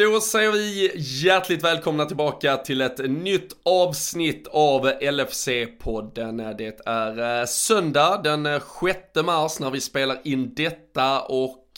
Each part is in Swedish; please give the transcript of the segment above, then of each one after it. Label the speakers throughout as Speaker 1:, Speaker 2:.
Speaker 1: Då säger vi hjärtligt välkomna tillbaka till ett nytt avsnitt av LFC-podden. Det är eh, söndag den 6 mars när vi spelar in detta och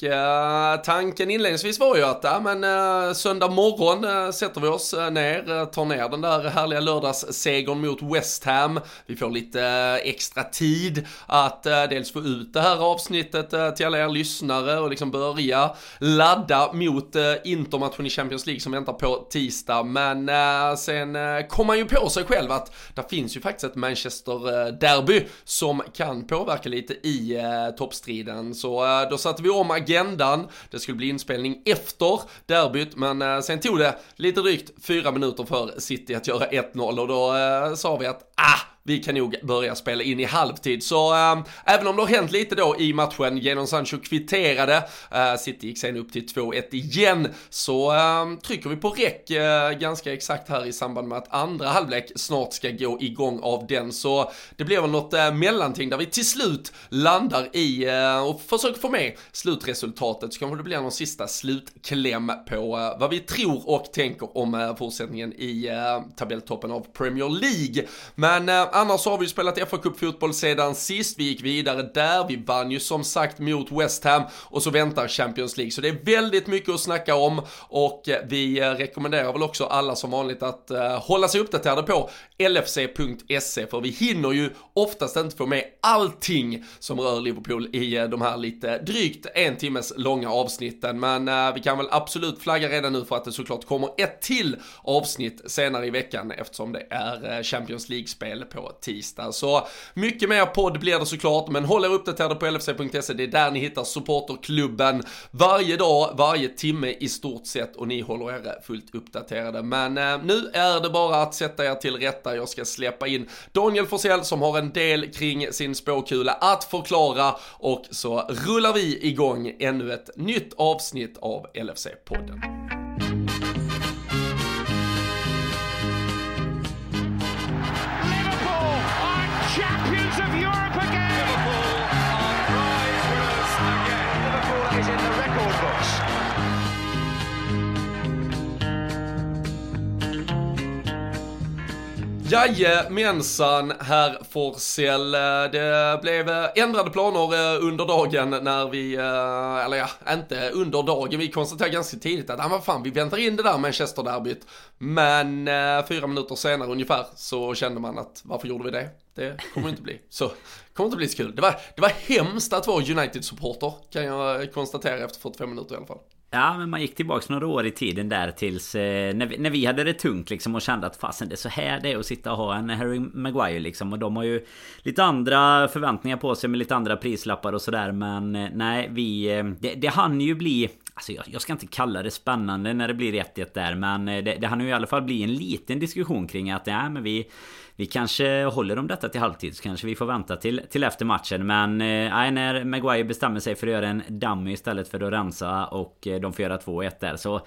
Speaker 1: tanken inledningsvis var ju att, ja men eh, söndag morgon eh, sätter vi oss eh, ner, tar ner den där härliga lördagssegern mot West Ham. Vi får lite extra tid att dels få ut det här avsnittet till alla er lyssnare och liksom börja ladda mot Intermatchen i Champions League som väntar på tisdag. Men sen kom man ju på sig själv att det finns ju faktiskt ett Manchester-derby som kan påverka lite i toppstriden. Så då satte vi om agendan. Det skulle bli inspelning efter derbyt, men eh, sen tog det lite drygt fyra minuter för City att göra 1-0 och då eh, sa vi att ah, vi kan nog börja spela in i halvtid. Så äh, även om det har hänt lite då i matchen, genom Sancho kvitterade, äh, City gick sen upp till 2-1 igen, så äh, trycker vi på räck eh, ganska exakt här i samband med att andra halvlek snart ska gå igång av den. Så det blir väl något eh, mellanting där vi till slut landar i och försöker få med slutresultatet, så kanske det blir någon sista slutkläm på vad vi tror och tänker om fortsättningen i tabelltoppen av Premier League. Men annars har vi ju spelat fa Cup fotboll sedan sist. Vi gick vidare där. Vi vann ju som sagt mot West Ham och så väntar Champions League. Så det är väldigt mycket att snacka om och eh, vi eh, rekommenderar väl också alla som vanligt att uh, hålla sig uppdaterade på lfc.se för vi hinner ju oftast inte få med allting som rör Liverpool i uh, de här lite drygt en timmes långa avsnitten. Men uh, vi kan väl absolut flagga redan nu för att det såklart kommer ett till avsnitt senare i veckan eftersom det är Champions League-spel på tisdag. Så mycket mer podd blir det såklart, men håll er uppdaterade på lfc.se. Det är där ni hittar supporterklubben varje dag, varje timme i stort sett och ni håller er fullt uppdaterade. Men eh, nu är det bara att sätta er till rätta. Jag ska släppa in Daniel Forsell som har en del kring sin spåkula att förklara och så rullar vi igång ännu ett nytt avsnitt av LFC-podden. Jajamensan, herr Forsell. Det blev eh, ändrade planer eh, under dagen när vi, eh, eller ja, inte under dagen, vi konstaterade ganska tidigt att, ja vad fan, vi väntar in det där Manchester-derbyt. Men eh, fyra minuter senare ungefär så kände man att, varför gjorde vi det? Det kommer inte bli. Så kommer inte bli så kul. Det var, det var hemskt att vara United-supporter, kan jag konstatera efter 45 minuter i alla fall.
Speaker 2: Ja, men man gick tillbaks några år i tiden där tills eh, när, vi, när vi hade det tungt liksom och kände att fasen det är så här det är att sitta och ha en Harry Maguire liksom och de har ju lite andra förväntningar på sig med lite andra prislappar och sådär men eh, nej vi eh, det, det hann ju bli Alltså jag, jag, ska inte kalla det spännande när det blir 1-1 där men eh, det, det hann ju i alla fall bli en liten diskussion kring att ja men vi vi kanske håller om detta till halvtid så kanske vi får vänta till, till efter matchen. Men eh, när Maguire bestämmer sig för att göra en dummy istället för att rensa och eh, de får göra 2-1 där så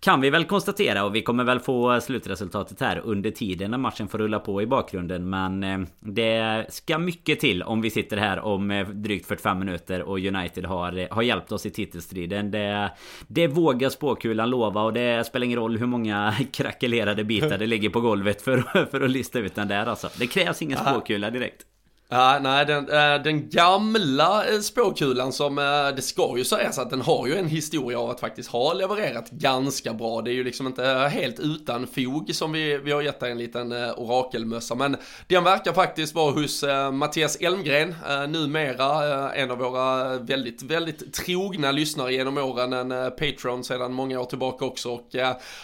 Speaker 2: kan vi väl konstatera och vi kommer väl få slutresultatet här under tiden när matchen får rulla på i bakgrunden. Men eh, det ska mycket till om vi sitter här om eh, drygt 45 minuter och United har, eh, har hjälpt oss i titelstriden. Det, det vågar spåkulan lova och det spelar ingen roll hur många krackelerade bitar det ligger på golvet för, för att lista ut den där alltså. Det krävs ingen spåkula direkt.
Speaker 1: Ja, nej, den, eh, den gamla eh, spåkulan som, eh, det ska ju sägas att den har ju en historia av att faktiskt ha levererat ganska bra. Det är ju liksom inte helt utan fog som vi, vi har gett dig en liten orakelmössa. Men den verkar faktiskt vara hos Mattias Elmgren, numera en av våra väldigt, väldigt trogna lyssnare genom åren, en Patreon sedan många år tillbaka också. Och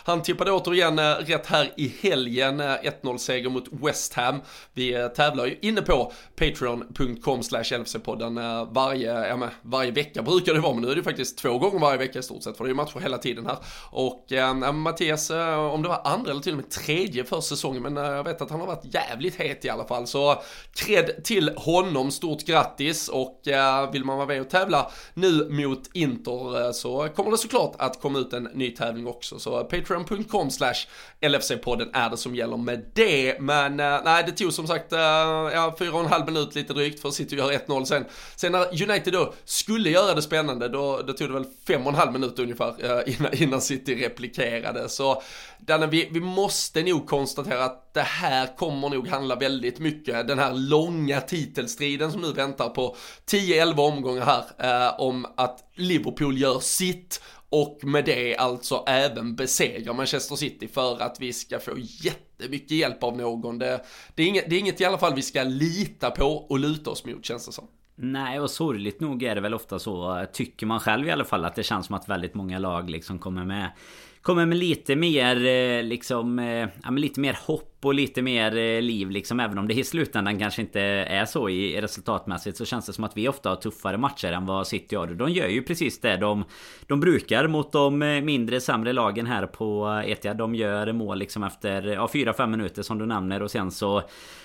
Speaker 1: han tippade återigen rätt här i helgen, 1-0 seger mot West Ham. Vi tävlar ju inne på patreon.com slash LFC-podden eh, varje, ja, men, varje vecka brukar det vara, men nu är det faktiskt två gånger varje vecka i stort sett, för det är ju matcher hela tiden här. Och äh, Mattias, eh, om det var andra eller till och med tredje för säsongen, men jag vet att han har varit jävligt het i alla fall, så cred till honom, stort grattis. Och äh, vill man vara med och tävla nu mot Inter så kommer det såklart att komma ut en ny tävling också, så patreon.com slash LFC-podden är det som gäller med det, men nej, det tog som sagt ja, fyra och en halv minut lite drygt för City gör 1-0 sen. Sen när United då skulle göra det spännande, då, då tog det väl fem och en halv minut ungefär eh, innan, innan City replikerade. Så Danne, vi, vi måste nog konstatera att det här kommer nog handla väldigt mycket, den här långa titelstriden som nu väntar på 10-11 omgångar här, eh, om att Liverpool gör sitt och med det alltså även besegra Manchester City för att vi ska få jättemycket hjälp av någon. Det, det, är inget, det är inget i alla fall vi ska lita på och luta oss mot känns det som.
Speaker 2: Nej och sorgligt nog är det väl ofta så Tycker man själv i alla fall att det känns som att väldigt många lag liksom kommer med Kommer med lite mer eh, liksom eh, Ja men lite mer hopp och lite mer eh, liv liksom Även om det i slutändan kanske inte är så i resultatmässigt Så känns det som att vi ofta har tuffare matcher än vad City har. De gör ju precis det de, de brukar mot de mindre sämre lagen här på Etihad De gör mål liksom efter ja, 4-5 minuter som du nämner och sen så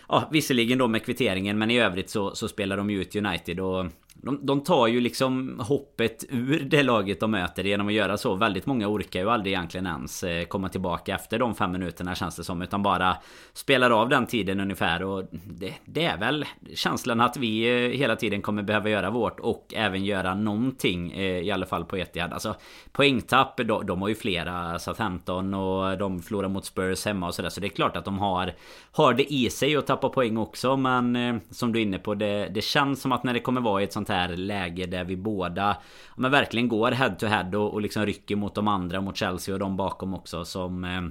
Speaker 2: Ja visserligen då med kvitteringen men i övrigt så, så spelar de ju ut United och de, de tar ju liksom hoppet ur det laget de möter genom att göra så. Väldigt många orkar ju aldrig egentligen ens eh, komma tillbaka efter de fem minuterna känns det som. Utan bara spelar av den tiden ungefär. Och det, det är väl känslan att vi eh, hela tiden kommer behöva göra vårt och även göra någonting eh, i alla fall på Etihad. Alltså poängtapp, de, de har ju flera Southampton och de förlorar mot Spurs hemma och sådär. Så det är klart att de har, har det i sig att tappa poäng också. Men som du är inne på, det, det känns som att när det kommer vara i ett sånt här läge där vi båda men verkligen går head to head och, och liksom rycker mot de andra, mot Chelsea och de bakom också som eh,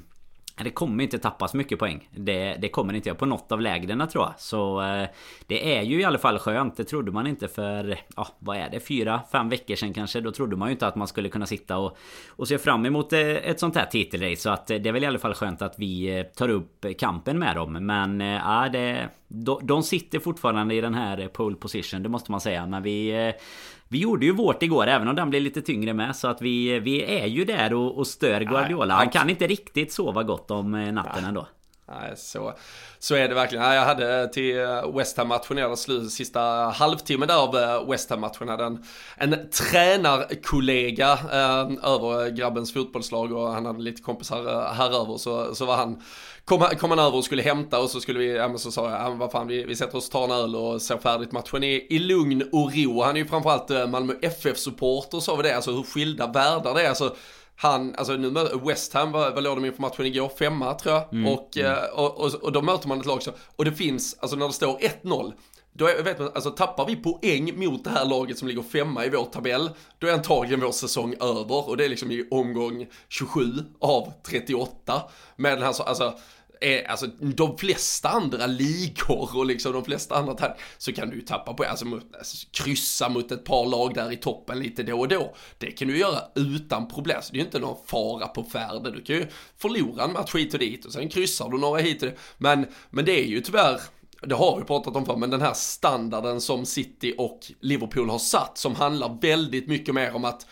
Speaker 2: det kommer inte tappas mycket poäng. Det, det kommer inte jag på något av lägren tror jag. Så eh, det är ju i alla fall skönt. Det trodde man inte för, ja vad är det, fyra, fem veckor sedan kanske. Då trodde man ju inte att man skulle kunna sitta och, och se fram emot eh, ett sånt här titelrace. Så att eh, det är väl i alla fall skönt att vi eh, tar upp kampen med dem. Men eh, ja, det, de, de sitter fortfarande i den här pole position, det måste man säga. Men vi eh, vi gjorde ju vårt igår även om den blev lite tyngre med så att vi, vi är ju där och, och stör Guardiola. Han kan inte riktigt sova gott om eh, natten ändå.
Speaker 1: Nej, så, så är det verkligen. Jag hade till eh, West Ham-matchen, slut, sista halvtimmen där av eh, West Ham-matchen, hade en, en tränarkollega eh, över grabbens fotbollslag och han hade lite kompisar eh, här över så, så var han kom, kom han över och skulle hämta och så skulle vi, ja men så sa jag, ja, vad fan vi, vi sätter oss och tar en öl och ser färdigt matchen i, i lugn och ro. Han är ju framförallt Malmö FF-supporter sa vi det, alltså hur skilda världar det är. Alltså, han, alltså nu West Ham, vad, vad låg de inför matchen igår? Femma tror jag. Mm, och, mm. Och, och, och, då möter man ett lag så, och det finns, alltså när det står 1-0, då är, vet man, alltså tappar vi poäng mot det här laget som ligger femma i vår tabell, då är antagligen vår säsong över och det är liksom i omgång 27 av 38. Med den här så, alltså är, alltså de flesta andra ligor och liksom de flesta andra här, så kan du ju tappa på, alltså, mot, alltså kryssa mot ett par lag där i toppen lite då och då. Det kan du göra utan problem, så det är ju inte någon fara på färde. Du kan ju förlora en match hit och dit och sen kryssar du några hit och dit. Men, men det är ju tyvärr det har vi pratat om förr, men den här standarden som City och Liverpool har satt som handlar väldigt mycket mer om att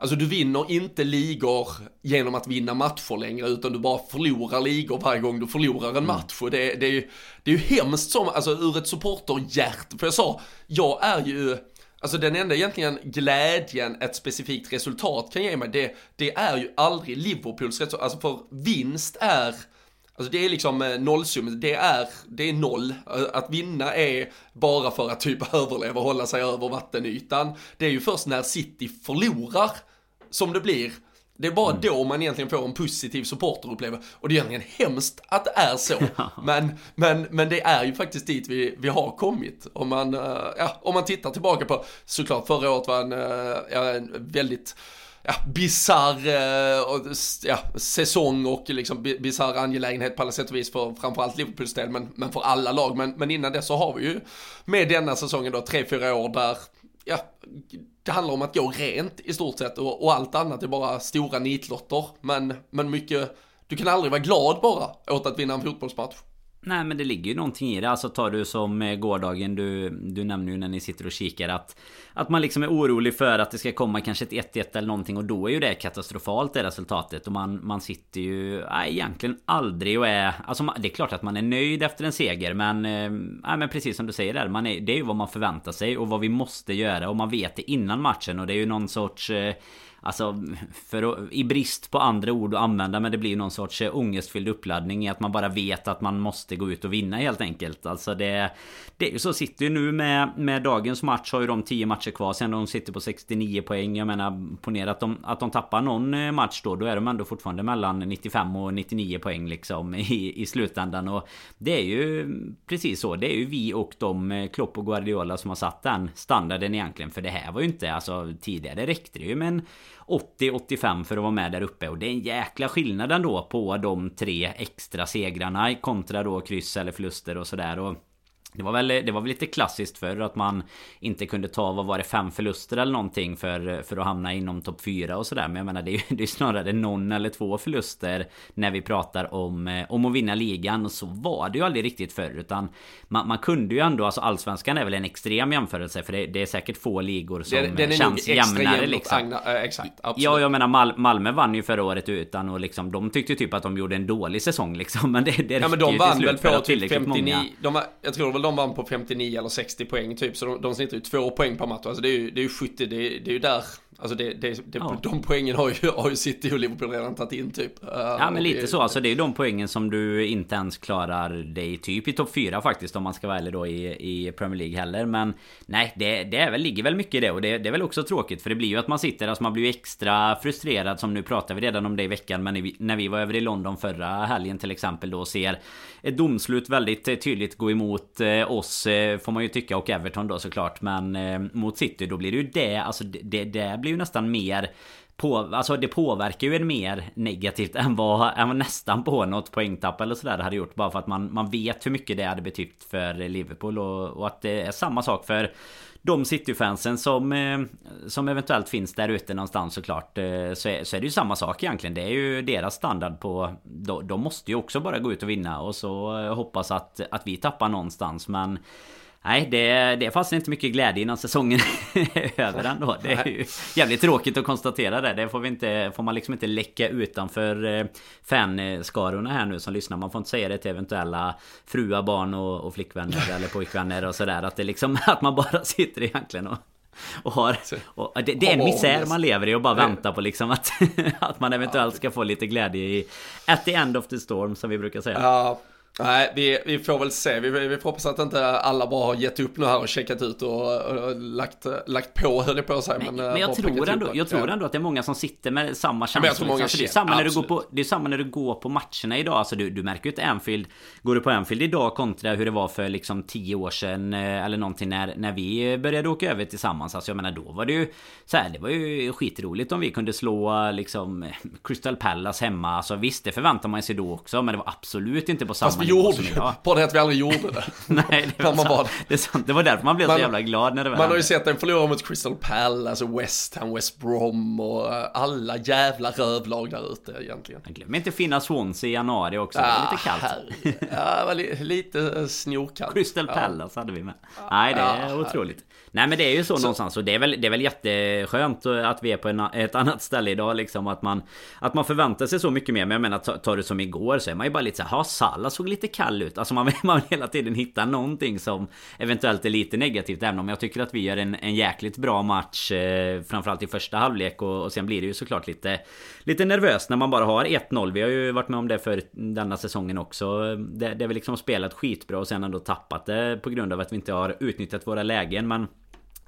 Speaker 1: Alltså du vinner inte ligor genom att vinna matcher längre utan du bara förlorar ligor varje gång du förlorar en mm. match. Och det, det, är, ju, det är ju hemskt som, alltså ur ett supporterhjärt. För jag sa, jag är ju, alltså den enda egentligen glädjen ett specifikt resultat kan ge mig, det, det är ju aldrig Liverpools resultat. Alltså för vinst är, Alltså det är liksom eh, nollsum, det är, det är noll. Att vinna är bara för att typ överleva och hålla sig över vattenytan. Det är ju först när City förlorar som det blir. Det är bara mm. då man egentligen får en positiv supporterupplevelse. Och det är egentligen hemskt att det är så. Men, men, men det är ju faktiskt dit vi, vi har kommit. Om man, eh, ja, om man tittar tillbaka på, såklart förra året var en, eh, ja, en väldigt ja, bisarr eh, ja, säsong och liksom bisarr angelägenhet på alla sätt och vis för framförallt Liverpools del men, men för alla lag. Men, men innan det så har vi ju med denna säsongen då tre, fyra år där ja, det handlar om att gå rent i stort sett och, och allt annat är bara stora nitlotter. Men, men mycket, du kan aldrig vara glad bara åt att vinna en fotbollsmatch.
Speaker 2: Nej men det ligger ju någonting i det. Alltså tar du som eh, gårdagen du, du nämner ju när ni sitter och kikar att Att man liksom är orolig för att det ska komma kanske ett 1-1 eller någonting och då är ju det katastrofalt det resultatet. Och man, man sitter ju nej, egentligen aldrig och är Alltså det är klart att man är nöjd efter en seger men eh, Nej men precis som du säger där. Man är, det är ju vad man förväntar sig och vad vi måste göra och man vet det innan matchen och det är ju någon sorts eh, Alltså för att, i brist på andra ord att använda men det blir någon sorts eh, ångestfylld uppladdning i att man bara vet att man måste gå ut och vinna helt enkelt. Alltså det... det så sitter ju nu med, med dagens match har ju de 10 matcher kvar sen de sitter på 69 poäng. Jag menar ponera att de, att de tappar någon eh, match då. Då är de ändå fortfarande mellan 95 och 99 poäng liksom i, i slutändan. Och det är ju precis så. Det är ju vi och de eh, Klopp och Guardiola som har satt den standarden egentligen. För det här var ju inte alltså tidigare räckte det ju med en 80-85 för att vara med där uppe. Och det är en jäkla skillnad ändå på de tre extra segrarna kontra då kryss eller förluster och sådär. Och det var väl, det var väl lite klassiskt för att man inte kunde ta, vad var det, fem förluster eller någonting för, för att hamna inom topp fyra och sådär. Men jag menar det är ju det är snarare någon eller två förluster när vi pratar om, eh, om att vinna ligan. Och så var det ju aldrig riktigt förr. Utan man, man kunde ju ändå, alltså allsvenskan är väl en extrem jämförelse. För det, det är säkert få ligor som den, den känns jämnare liksom.
Speaker 1: Agna, äh, exakt,
Speaker 2: absolut. Ja, jag menar Mal Malmö vann ju förra året utan och liksom de tyckte typ att de gjorde en dålig säsong liksom. Men det, det
Speaker 1: ja, men de vann väl på typ 59, de var, jag tror väl de vann på 59 eller 60 poäng typ. Så de, de snittar ju två poäng per match. Alltså det är ju, det är ju 70, det är, det är ju där Alltså det, det, det, ja. de poängen har ju, har ju City och Liverpool redan tagit in typ.
Speaker 2: Ja men lite så. Alltså det är ju de poängen som du inte ens klarar dig typ i topp 4 faktiskt. Om man ska vara ärlig då i, i Premier League heller. Men nej, det, det är väl, ligger väl mycket i det. Och det, det är väl också tråkigt. För det blir ju att man sitter, alltså man blir ju extra frustrerad. Som nu pratar vi redan om det i veckan. Men när vi var över i London förra helgen till exempel då. Ser ett domslut väldigt eh, tydligt gå emot eh, oss. Eh, får man ju tycka. Och Everton då såklart. Men mot City då blir det ju det. Alltså det, det blir blir ju nästan mer på, alltså det påverkar ju en mer negativt än vad, än vad nästan på något poängtapp eller sådär hade gjort. Bara för att man, man vet hur mycket det hade betytt för Liverpool och, och att det är samma sak för de City-fansen som, eh, som eventuellt finns där ute någonstans såklart. Eh, så är, så är det ju samma sak egentligen. Det är ju deras standard på... De, de måste ju också bara gå ut och vinna och så eh, hoppas att, att vi tappar någonstans men... Nej, det, det är fast inte mycket glädje innan säsongen är över ändå. Det är ju jävligt tråkigt att konstatera det. Det får, vi inte, får man liksom inte läcka utanför eh, fanskarorna här nu som lyssnar. Man får inte säga det till eventuella fruar, barn och, och flickvänner eller pojkvänner och sådär. Att det liksom att man bara sitter egentligen och och har, och det, det, är en misär man lever i och bara väntar på liksom att, att man eventuellt ska få lite glädje i At the end of the storm som vi brukar säga.
Speaker 1: Ja, Nej, vi, vi får väl se. Vi, vi får hoppas att inte alla bara har gett upp nu här och checkat ut och, och lagt, lagt på, höll jag på att säga.
Speaker 2: Men, men jag, eh, tror ändå, jag tror ändå att det är många som sitter med samma känsla. Liksom. Det, är samma när du går på, det är samma när du går på matcherna idag. Alltså du, du märker ju att Anfield, går du på Anfield idag kontra hur det var för liksom tio år sedan eh, eller någonting när, när vi började åka över tillsammans. Alltså jag menar då var det ju så här, det var ju skitroligt om vi kunde slå liksom Crystal Palace hemma. Alltså visst, det förväntar man sig då också, men det var absolut inte på samma
Speaker 1: gjorde ju, bara det att vi aldrig gjorde det.
Speaker 2: Nej, det var, man bara, det, är sant. det var därför man blev man, så jävla glad när det var
Speaker 1: Man har ju sett den förlora mot Crystal Palace och West Ham, West Brom och eh, alla jävla rövlag där ute egentligen.
Speaker 2: Glöm inte fina Swansea i januari också, det var lite kallt.
Speaker 1: Herre. Ja, det var li, lite snorkallt.
Speaker 2: Crystal Palace ja. hade vi med. Nej, det är ja, otroligt. Nej men det är ju så, så, någonstans och det är väl, det är väl jätteskönt att vi är på en, ett annat ställe idag liksom att man Att man förväntar sig så mycket mer. Men jag menar tar det som igår så är man ju bara lite såhär, ha Salah såg lite kall ut. Alltså man vill, man vill hela tiden hitta någonting som Eventuellt är lite negativt även om jag tycker att vi gör en, en jäkligt bra match eh, Framförallt i första halvlek och, och sen blir det ju såklart lite Lite nervöst när man bara har 1-0 Vi har ju varit med om det för denna säsongen också. Det, det är väl liksom spelat skitbra och sen ändå tappat det på grund av att vi inte har utnyttjat våra lägen men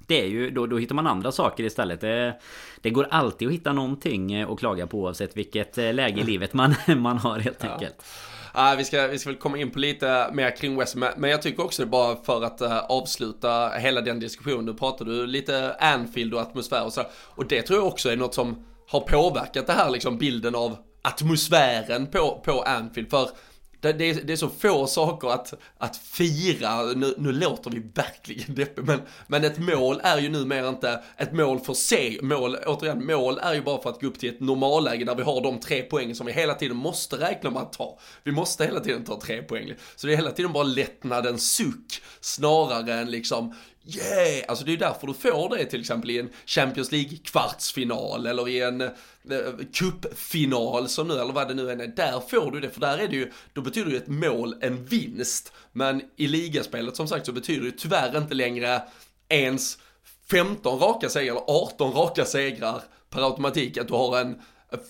Speaker 2: det är ju, då, då hittar man andra saker istället. Det, det går alltid att hitta någonting att klaga på oavsett vilket eh, läge i livet man, man har helt enkelt.
Speaker 1: Ja. Uh, vi, ska, vi ska väl komma in på lite mer kring West men jag tycker också det bara för att uh, avsluta hela den diskussionen. Du pratade lite Anfield och atmosfär och så. Och det tror jag också är något som har påverkat det här liksom bilden av atmosfären på, på Anfield. För det, det, är, det är så få saker att, att fira, nu, nu låter vi verkligen deppiga, men, men ett mål är ju numera inte ett mål för sig. Mål, återigen, mål är ju bara för att gå upp till ett normalläge där vi har de tre poängen som vi hela tiden måste räkna med att ta. Vi måste hela tiden ta tre poäng. Så det är hela tiden bara lättnadens suck snarare än liksom Yeah! Alltså det är därför du får det till exempel i en Champions League kvartsfinal eller i en eh, cupfinal som nu, eller vad det nu än är, där får du det, för där är det ju, då betyder ju ett mål en vinst. Men i ligaspelet som sagt så betyder det tyvärr inte längre ens 15 raka segrar eller 18 raka segrar per automatik att du har en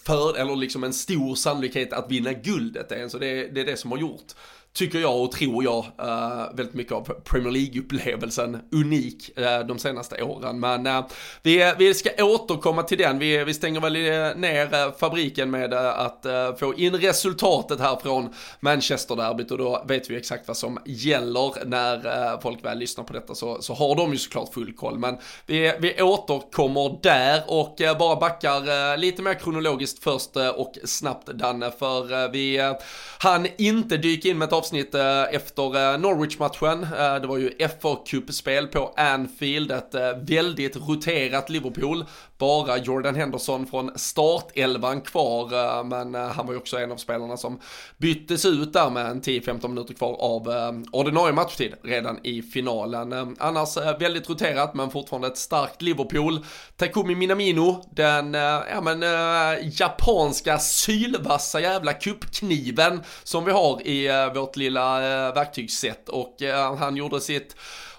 Speaker 1: för, eller liksom en stor sannolikhet att vinna guldet ens. så det, det är det som har gjort tycker jag och tror jag, uh, väldigt mycket av Premier League-upplevelsen unik uh, de senaste åren. Men uh, vi, vi ska återkomma till den. Vi, vi stänger väl ner fabriken med att få in resultatet här från Manchester-derbyt och då vet vi exakt vad som gäller när folk väl lyssnar på detta så, så har de ju såklart full koll. Men vi, vi återkommer där och bara backar lite mer kronologiskt först och snabbt Danne, för vi hann inte dyka in med ett avsnitt eh, efter eh, Norwich-matchen. Eh, det var ju fa Cup-spel på Anfield, ett väldigt roterat Liverpool. Bara Jordan Henderson från startelvan kvar, eh, men eh, han var ju också en av spelarna som byttes ut där med en 10-15 minuter kvar av eh, ordinarie matchtid redan i finalen. Annars väldigt roterat, men fortfarande ett starkt Liverpool. Takumi Minamino, den, ja men, japanska sylvassa jävla kuppkniven som vi har i vårt lilla verktygssätt och han gjorde sitt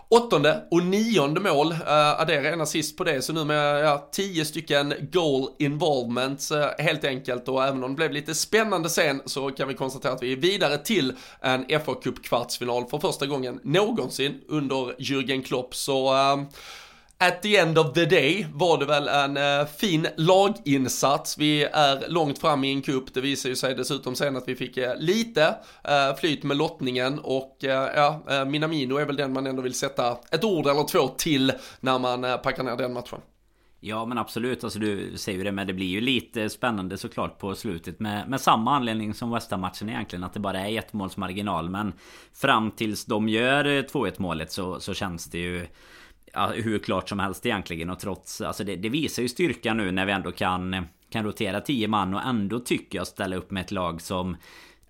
Speaker 1: åttonde och nionde mål, eh, uh, addera en assist på det, så nu med ja, tio stycken goal involvements uh, helt enkelt. Och även om det blev lite spännande sen så kan vi konstatera att vi är vidare till en FA Cup kvartsfinal för första gången någonsin under Jürgen Klopp. Så uh, At the end of the day var det väl en uh, fin laginsats. Vi är långt fram i en cup. Det visar ju sig dessutom sen att vi fick uh, lite uh, flyt med lottningen och ja, Minamino är väl den man ändå vill sätta ett ord eller två till när man packar ner den matchen.
Speaker 2: Ja men absolut, alltså du säger ju det men det blir ju lite spännande såklart på slutet med, med samma anledning som West matchen egentligen att det bara är ett måls marginal men Fram tills de gör 2-1 målet så, så känns det ju ja, hur klart som helst egentligen. Och trots, alltså det, det visar ju styrka nu när vi ändå kan, kan rotera 10 man och ändå tycker jag ställa upp med ett lag som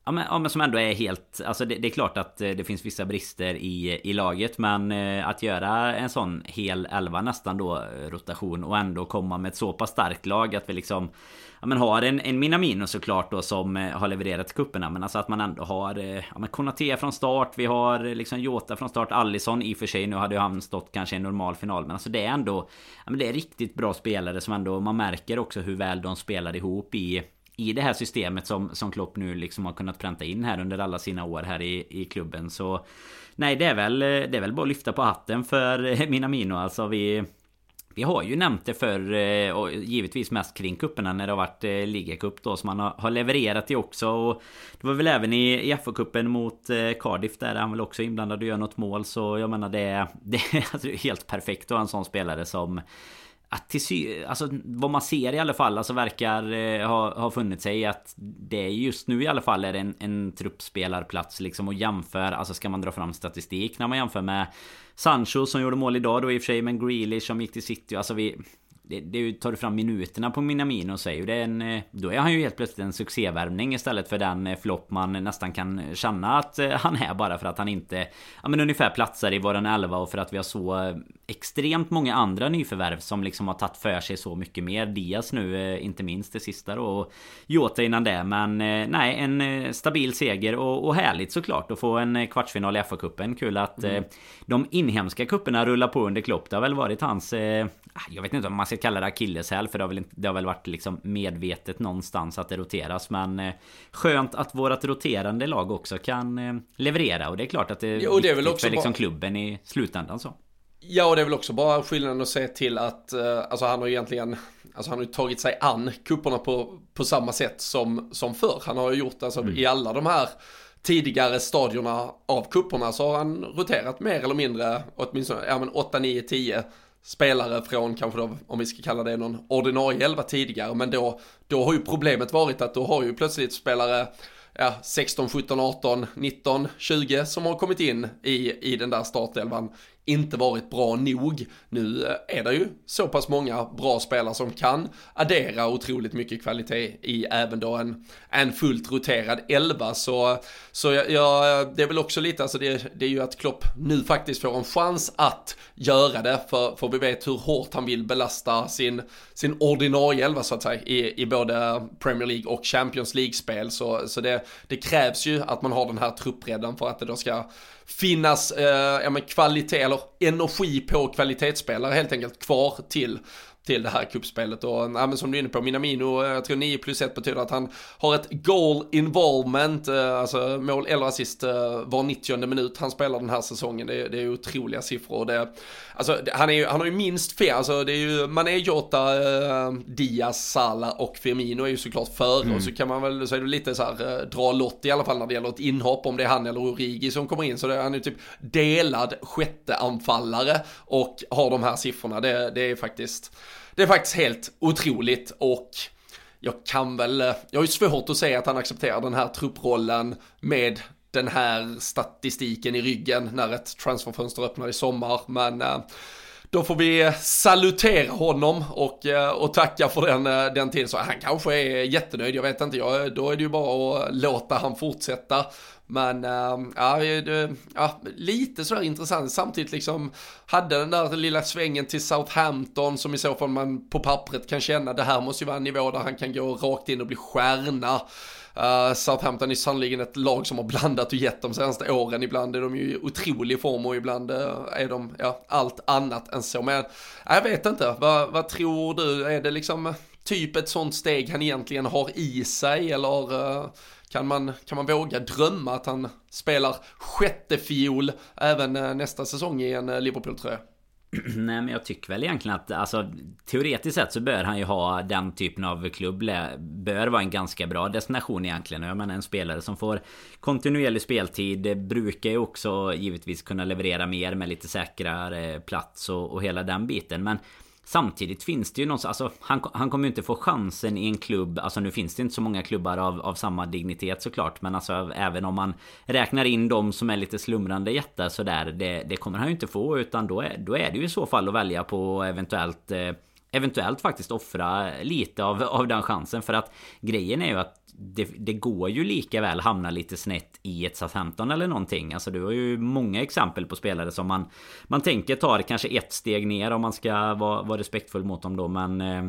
Speaker 2: Ja men, ja men, som ändå är helt... Alltså det, det, är klart att eh, det finns vissa brister i, i laget Men eh, att göra en sån hel elva nästan då eh, rotation Och ändå komma med ett så pass starkt lag att vi liksom ja, men har en, en Minamino såklart då som eh, har levererat kupperna Men alltså att man ändå har eh, ja, men Konaté från start Vi har eh, liksom Jota från start Allison i och för sig Nu hade ju han stått kanske i en normal final Men alltså det är ändå ja, men Det är riktigt bra spelare som ändå Man märker också hur väl de spelar ihop i i det här systemet som, som Klopp nu liksom har kunnat pränta in här under alla sina år här i, i klubben. Så Nej det är väl Det är väl bara att lyfta på hatten för Minamino. Alltså vi vi har ju nämnt det för eh, och givetvis mest kring kupperna när det har varit eh, ligacup då som han har levererat i också. Och det var väl även i FA-cupen mot eh, Cardiff där han väl också inblandad och gör något mål. Så jag menar det, det är alltså helt perfekt att ha en sån spelare som att till sy alltså vad man ser i alla fall alltså verkar eh, ha, ha funnit sig att det just nu i alla fall är en, en truppspelarplats liksom och jämför alltså ska man dra fram statistik när man jämför med Sancho som gjorde mål idag då i och för sig men Grealish som gick till City alltså vi det, det tar du fram minuterna på Minamino och säger det är en, eh, Då är han ju helt plötsligt en succévärvning istället för den eh, flopp man nästan kan känna att eh, han är bara för att han inte Ja men ungefär platsar i våran elva och för att vi har så extremt många andra nyförvärv som liksom har tagit för sig så mycket mer. Diaz nu inte minst det sista då och Jota innan det men nej en stabil seger och, och härligt såklart att få en kvartsfinal i FA-cupen. Kul att mm. de inhemska kupperna rullar på under Klopp. Det har väl varit hans Jag vet inte om man ska kalla det akilleshäl för det har, väl inte, det har väl varit liksom medvetet någonstans att det roteras men eh, Skönt att vårat roterande lag också kan eh, leverera och det är klart att det är, jo, det är väl också för liksom klubben i slutändan så.
Speaker 1: Ja och det är väl också bara skillnaden att se till att eh, alltså han har egentligen Alltså han har tagit sig an kupperna på, på samma sätt som, som förr. Han har ju gjort alltså mm. i alla de här tidigare stadierna av kupperna så har han roterat mer eller mindre åtminstone ja, men 8, 9, 10 spelare från kanske då, om vi ska kalla det någon ordinarie elva tidigare, men då, då har ju problemet varit att då har ju plötsligt spelare ja, 16, 17, 18, 19, 20 som har kommit in i, i den där startelvan inte varit bra nog. Nu eh, är det ju så pass många bra spelare som kan addera otroligt mycket kvalitet i även då en, en fullt roterad elva. Så, så jag, jag, det är väl också lite, alltså det, det är ju att Klopp nu faktiskt får en chans att göra det. För, för vi vet hur hårt han vill belasta sin, sin ordinarie elva så att säga i, i både Premier League och Champions League-spel. Så, så det, det krävs ju att man har den här truppredden för att det då ska finnas eh, ja, men kvalitet eller energi på kvalitetsspelare helt enkelt kvar till till det här kuppspelet och ja, men som du är inne på, Minamino, eh, jag tror 9 plus 1 betyder att han har ett goal involvement, eh, alltså mål eller assist eh, var 90 minut han spelar den här säsongen. Det är, det är otroliga siffror. Det, alltså, han, är, han har ju minst fler, alltså det är ju, man är Jota, Diaz, Sala och Firmino är ju såklart före mm. och så kan man väl, så är det lite så här, dra lott i alla fall när det gäller ett inhopp om det är han eller Origi som kommer in. Så det, han är typ delad sjätte anfallare och har de här siffrorna. Det, det är faktiskt det är faktiskt helt otroligt och jag kan väl, jag har ju svårt att säga att han accepterar den här trupprollen med den här statistiken i ryggen när ett transferfönster öppnar i sommar, men eh, då får vi salutera honom och, eh, och tacka för den, eh, den tiden. Så han kanske är jättenöjd, jag vet inte, jag, då är det ju bara att låta han fortsätta. Men äh, ja, ja, lite sådär intressant. Samtidigt liksom hade den där lilla svängen till Southampton som i så fall man på pappret kan känna det här måste ju vara en nivå där han kan gå rakt in och bli stjärna. Uh, Southampton är sannoliken ett lag som har blandat och gett de senaste åren. Ibland är de ju i otrolig form och ibland uh, är de ja, allt annat än så. Men uh, jag vet inte, vad, vad tror du? Är det liksom typ ett sånt steg han egentligen har i sig eller eh, kan man, kan man våga drömma att han spelar sjätte fiol även eh, nästa säsong i en eh, Liverpool-tröja?
Speaker 2: Nej men jag tycker väl egentligen att alltså, Teoretiskt sett så bör han ju ha den typen av klubb Bör vara en ganska bra destination egentligen Jag menar en spelare som får Kontinuerlig speltid Brukar ju också givetvis kunna leverera mer med lite säkrare eh, plats och, och hela den biten Men Samtidigt finns det ju något, alltså han, han kommer ju inte få chansen i en klubb Alltså nu finns det inte så många klubbar av, av samma dignitet såklart Men alltså även om man räknar in de som är lite slumrande jättar sådär det, det kommer han ju inte få utan då är, då är det ju i så fall att välja på eventuellt eh, Eventuellt faktiskt offra lite av, av den chansen för att Grejen är ju att det, det, går ju lika väl hamna lite snett i ett Southampton eller någonting. Alltså du har ju många exempel på spelare som man Man tänker tar kanske ett steg ner om man ska vara, vara respektfull mot dem då men eh,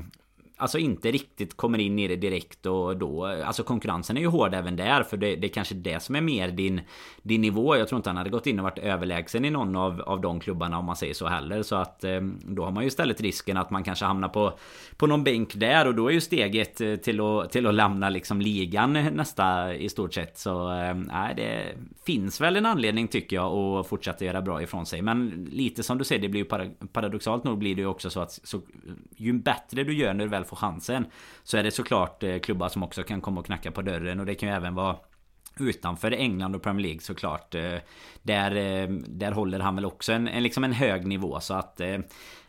Speaker 2: alltså inte riktigt kommer in i det direkt och då. Alltså konkurrensen är ju hård även där för det, det är kanske det som är mer din Din nivå. Jag tror inte han hade gått in och varit överlägsen i någon av, av de klubbarna om man säger så heller. Så att eh, Då har man ju istället risken att man kanske hamnar på På någon bänk där. Och då är ju steget eh, till att, till att lämna liksom ligan nästa i stort sett. Så eh, Nej det Finns väl en anledning tycker jag att fortsätta göra bra ifrån sig. Men lite som du säger det blir ju paradoxalt nog blir det ju också så att så, Ju bättre du gör när du väl får chansen Så är det såklart eh, klubbar som också kan komma och knacka på dörren. Och det kan ju även vara Utanför England och Premier League såklart. Eh, Där, eh, där håller han väl också en, en, liksom en hög nivå. Så att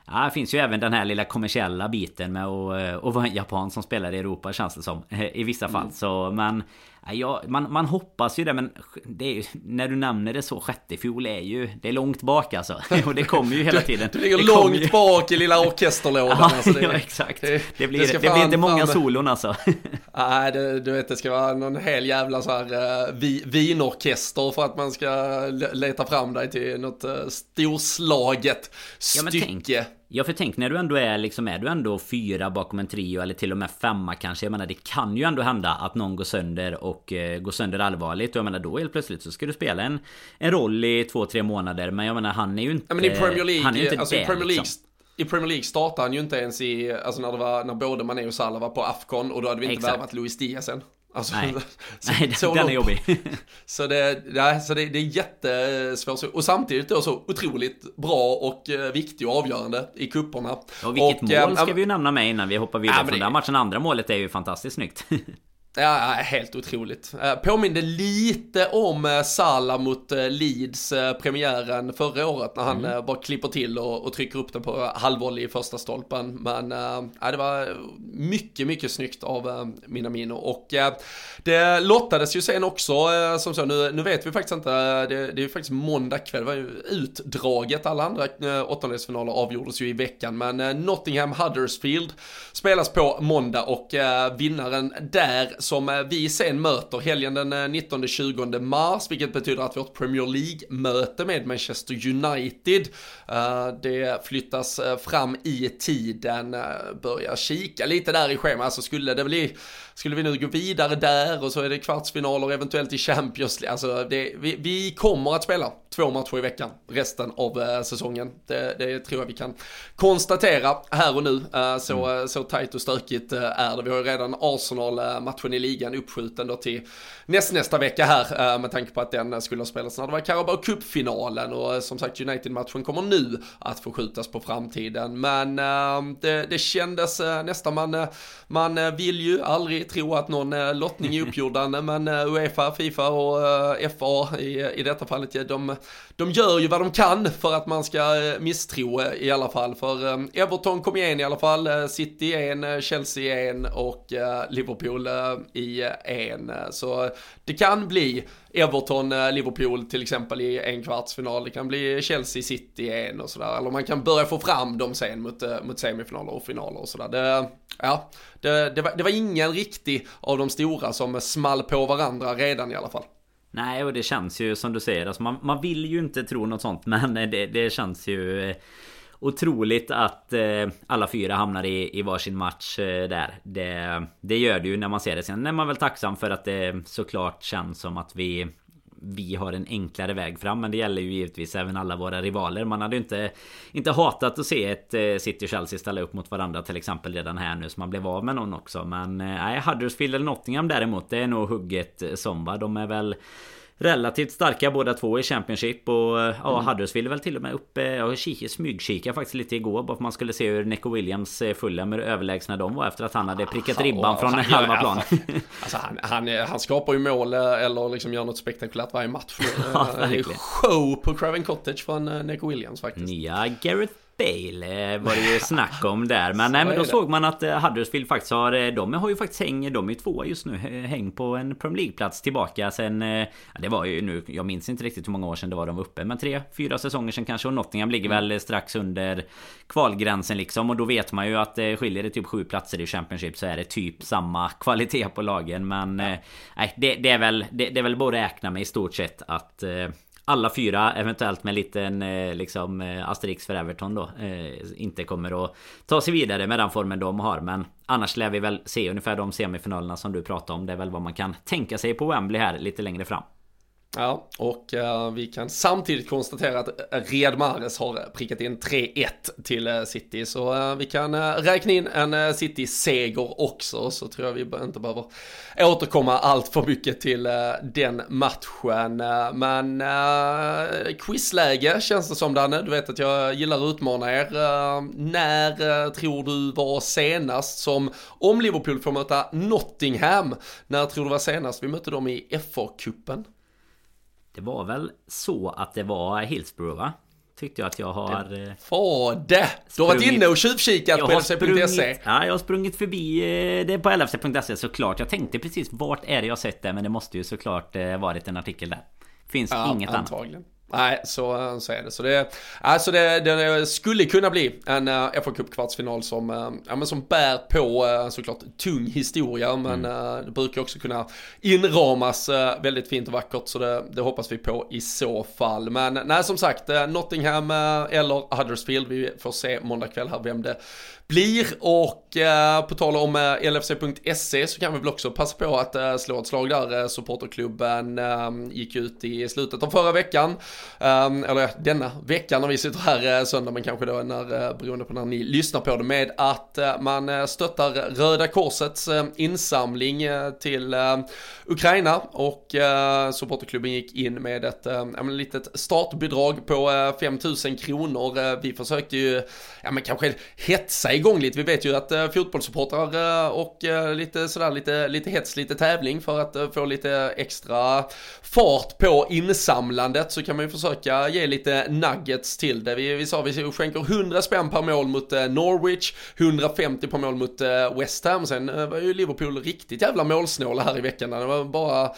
Speaker 2: Ja, det finns ju även den här lilla kommersiella biten med att, att vara en japan som spelar i Europa känns det som I vissa fall. Mm. så men Ja, man, man hoppas ju det men det är, när du nämner det så, sjätte fiol är ju, det är långt bak alltså. Och det kommer ju hela tiden.
Speaker 1: Du, du ligger långt ju... bak i lilla orkesterlådan.
Speaker 2: ja, alltså det, ja, exakt. Det, det blir, det, det blir inte många solon alltså.
Speaker 1: Nej, det, du vet det ska vara någon hel jävla så här uh, vi, vinorkester för att man ska leta fram dig till något uh, storslaget stycke. Ja,
Speaker 2: Ja för tänk när du ändå är liksom Är du ändå fyra bakom en trio eller till och med femma kanske Jag menar det kan ju ändå hända att någon går sönder och eh, går sönder allvarligt Och jag menar då helt plötsligt så ska du spela en En roll i två, tre månader Men jag menar han är ju inte
Speaker 1: ja, men i Premier League, Han är ju inte alltså, där, i Premier League liksom. I Premier League startade han ju inte ens i, alltså när det var, när både Mané och Salah var på Afcon och då hade vi inte värvat Luis Diaz än. Alltså,
Speaker 2: Nej, så, Nej så den är jobbig.
Speaker 1: så det, ja, så det, det är jättesvårt. Och samtidigt då så otroligt bra och eh, viktig och avgörande i kupperna.
Speaker 2: Och vilket och, mål äh, ska vi ju nämna med innan vi hoppar vidare äh, från den matchen. Andra målet är ju fantastiskt snyggt.
Speaker 1: Ja, helt otroligt. Eh, påminde lite om eh, Sala mot eh, Leeds premiären förra året när han mm. bara klipper till och, och trycker upp den på halvvolley i första stolpen. Men ja, det var mycket, mycket snyggt av Minamino och det lottades ju sen också som så, nu, nu vet vi faktiskt inte, det, det är ju faktiskt måndag kväll, det var ju utdraget, alla andra åttondelsfinaler avgjordes ju i veckan, men Nottingham Huddersfield spelas på måndag och vinnaren där som eh, vi sen möter helgen den eh, 19-20 mars, vilket betyder att vårt Premier League-möte med Manchester United, eh, det flyttas fram i tiden, börjar kika lite där i schemat, alltså skulle det bli skulle vi nu gå vidare där och så är det kvartsfinaler eventuellt i Champions League. Alltså det, vi, vi, kommer att spela två matcher i veckan resten av äh, säsongen. Det, det, tror jag vi kan konstatera här och nu. Äh, så, mm. så tajt och stökigt äh, är det. Vi har ju redan Arsenal-matchen i ligan uppskjuten då till näst, nästa vecka här med tanke på att den skulle ha spelats när det var Carabao Cup-finalen och som sagt United-matchen kommer nu att förskjutas på framtiden. Men det, det kändes nästan, man, man vill ju aldrig tro att någon eh, lottning är uppgjord, men eh, Uefa, Fifa och eh, FA i, i detta fallet, de, de gör ju vad de kan för att man ska misstro i alla fall. För Everton kom igen i alla fall, City en, Chelsea en och Liverpool i en. Så det kan bli Everton-Liverpool eh, till exempel i en kvartsfinal. Det kan bli Chelsea-City i en och sådär. Eller man kan börja få fram dem sen mot, eh, mot semifinaler och finaler och sådär. Det, ja, det, det, var, det var ingen riktig av de stora som small på varandra redan i alla fall.
Speaker 2: Nej, och det känns ju som du säger, alltså man, man vill ju inte tro något sånt, men eh, det, det känns ju eh, otroligt att eh, alla fyra hamnar i, i varsin match eh, där. Det, det gör det ju när man ser det. Sen är man väl tacksam för att det såklart känns som att vi vi har en enklare väg fram Men det gäller ju givetvis även alla våra rivaler Man hade ju inte Inte hatat att se ett eh, City Chelsea ställa upp mot varandra till exempel redan här nu Så man blev av med någon också Men eh, nej Huddersfield eller Nottingham däremot Det är nog hugget eh, som va De är väl relativt starka båda två i Championship och ja, mm. Huddersfield väl till och med uppe Jag smygkika faktiskt lite igår bara för man skulle se hur Nico Williams eh, Fulham hur överlägsna de var efter att han hade prickat ribban ja, från han, halva plan.
Speaker 1: Alltså, han, han, han, skapar ju mål eh, eller liksom gör något spektakulärt varje match. Ja, eh, show på Craven Cottage från Nico Williams faktiskt.
Speaker 2: Nya Gareth Bale eh, var det ju snack om där. Men, nej, men då såg man att eh, Huddersfield faktiskt har... Eh, de har ju faktiskt häng... De är tvåa just nu. Häng på en Premier League-plats tillbaka sen... Det var ju nu... Jag minns inte riktigt hur många år sedan det var de var uppe. Men tre, fyra säsonger sedan kanske. Och Nottingham ligger mm. väl strax under kvalgränsen liksom. Och då vet man ju att skiljer det typ sju platser i Championship så är det typ samma kvalitet på lagen. Men... Ja. Nej, det, det, är väl... Det, det är väl bara att räkna med i stort sett att alla fyra, eventuellt med en liten eh, liksom eh, Asterix för Everton då eh, Inte kommer att ta sig vidare med den formen de har. Men annars lär vi väl se ungefär de semifinalerna som du pratade om. Det är väl vad man kan tänka sig på Wembley här lite längre fram.
Speaker 1: Ja, och uh, vi kan samtidigt konstatera att eh, Red Mahrez har eh, prickat in 3-1 till uh, City. Så uh, vi kan räkna in en City-seger också, så tror jag vi inte behöver återkomma allt för mycket till den matchen. men quizläge känns det som Danne, du vet att jag gillar att utmana er. när tror du var senast som, om Liverpool får möta Nottingham, när tror du var senast vi mötte dem i FA-cupen?
Speaker 2: Det var väl så att det var Hillsborough va? Tyckte jag att jag har... Det
Speaker 1: var det! Du har varit inne och tjuvkikat på LFC.se.
Speaker 2: Ja, jag har sprungit förbi eh, det på LFC.se såklart. Jag tänkte precis vart är det jag sett det? Men det måste ju såklart eh, varit en artikel där. Finns ja, inget antagligen. annat.
Speaker 1: Nej, så, så är det. Så det, alltså det, det skulle kunna bli en uh, FA Cup kvartsfinal som, uh, ja, men som bär på uh, såklart tung historia, men mm. det brukar också kunna inramas väldigt fint och vackert, så det, det, hoppas vi på i så fall. Men nej, som sagt, Nottingham eller Huddersfield, vi får se måndag kväll här vem det blir. Och eh, på tal om eh, LFC.se så kan vi väl också passa på att eh, slå ett slag där. Eh, supporterklubben eh, gick ut i slutet av förra veckan. Eh, eller denna veckan när vi sitter här eh, söndag, men kanske då när, eh, beroende på när ni lyssnar på det, med att eh, man stöttar Röda Korsets insamling till Ukraina. Och supporterklubben gick in med ett äh, litet startbidrag på 5000 kronor. vi försökte ju, ja men kanske hetsa igång lite. Vi vet ju att eh, fotbollssupportrar eh, och eh, lite sådär lite, lite hets, lite tävling för att eh, få lite extra fart på insamlandet så kan man ju försöka ge lite nuggets till det. Vi, vi sa vi skänker 100 spänn per mål mot Norwich, 150 per mål mot West Ham. Sen var ju Liverpool riktigt jävla målsnåla här i veckan. Det var bara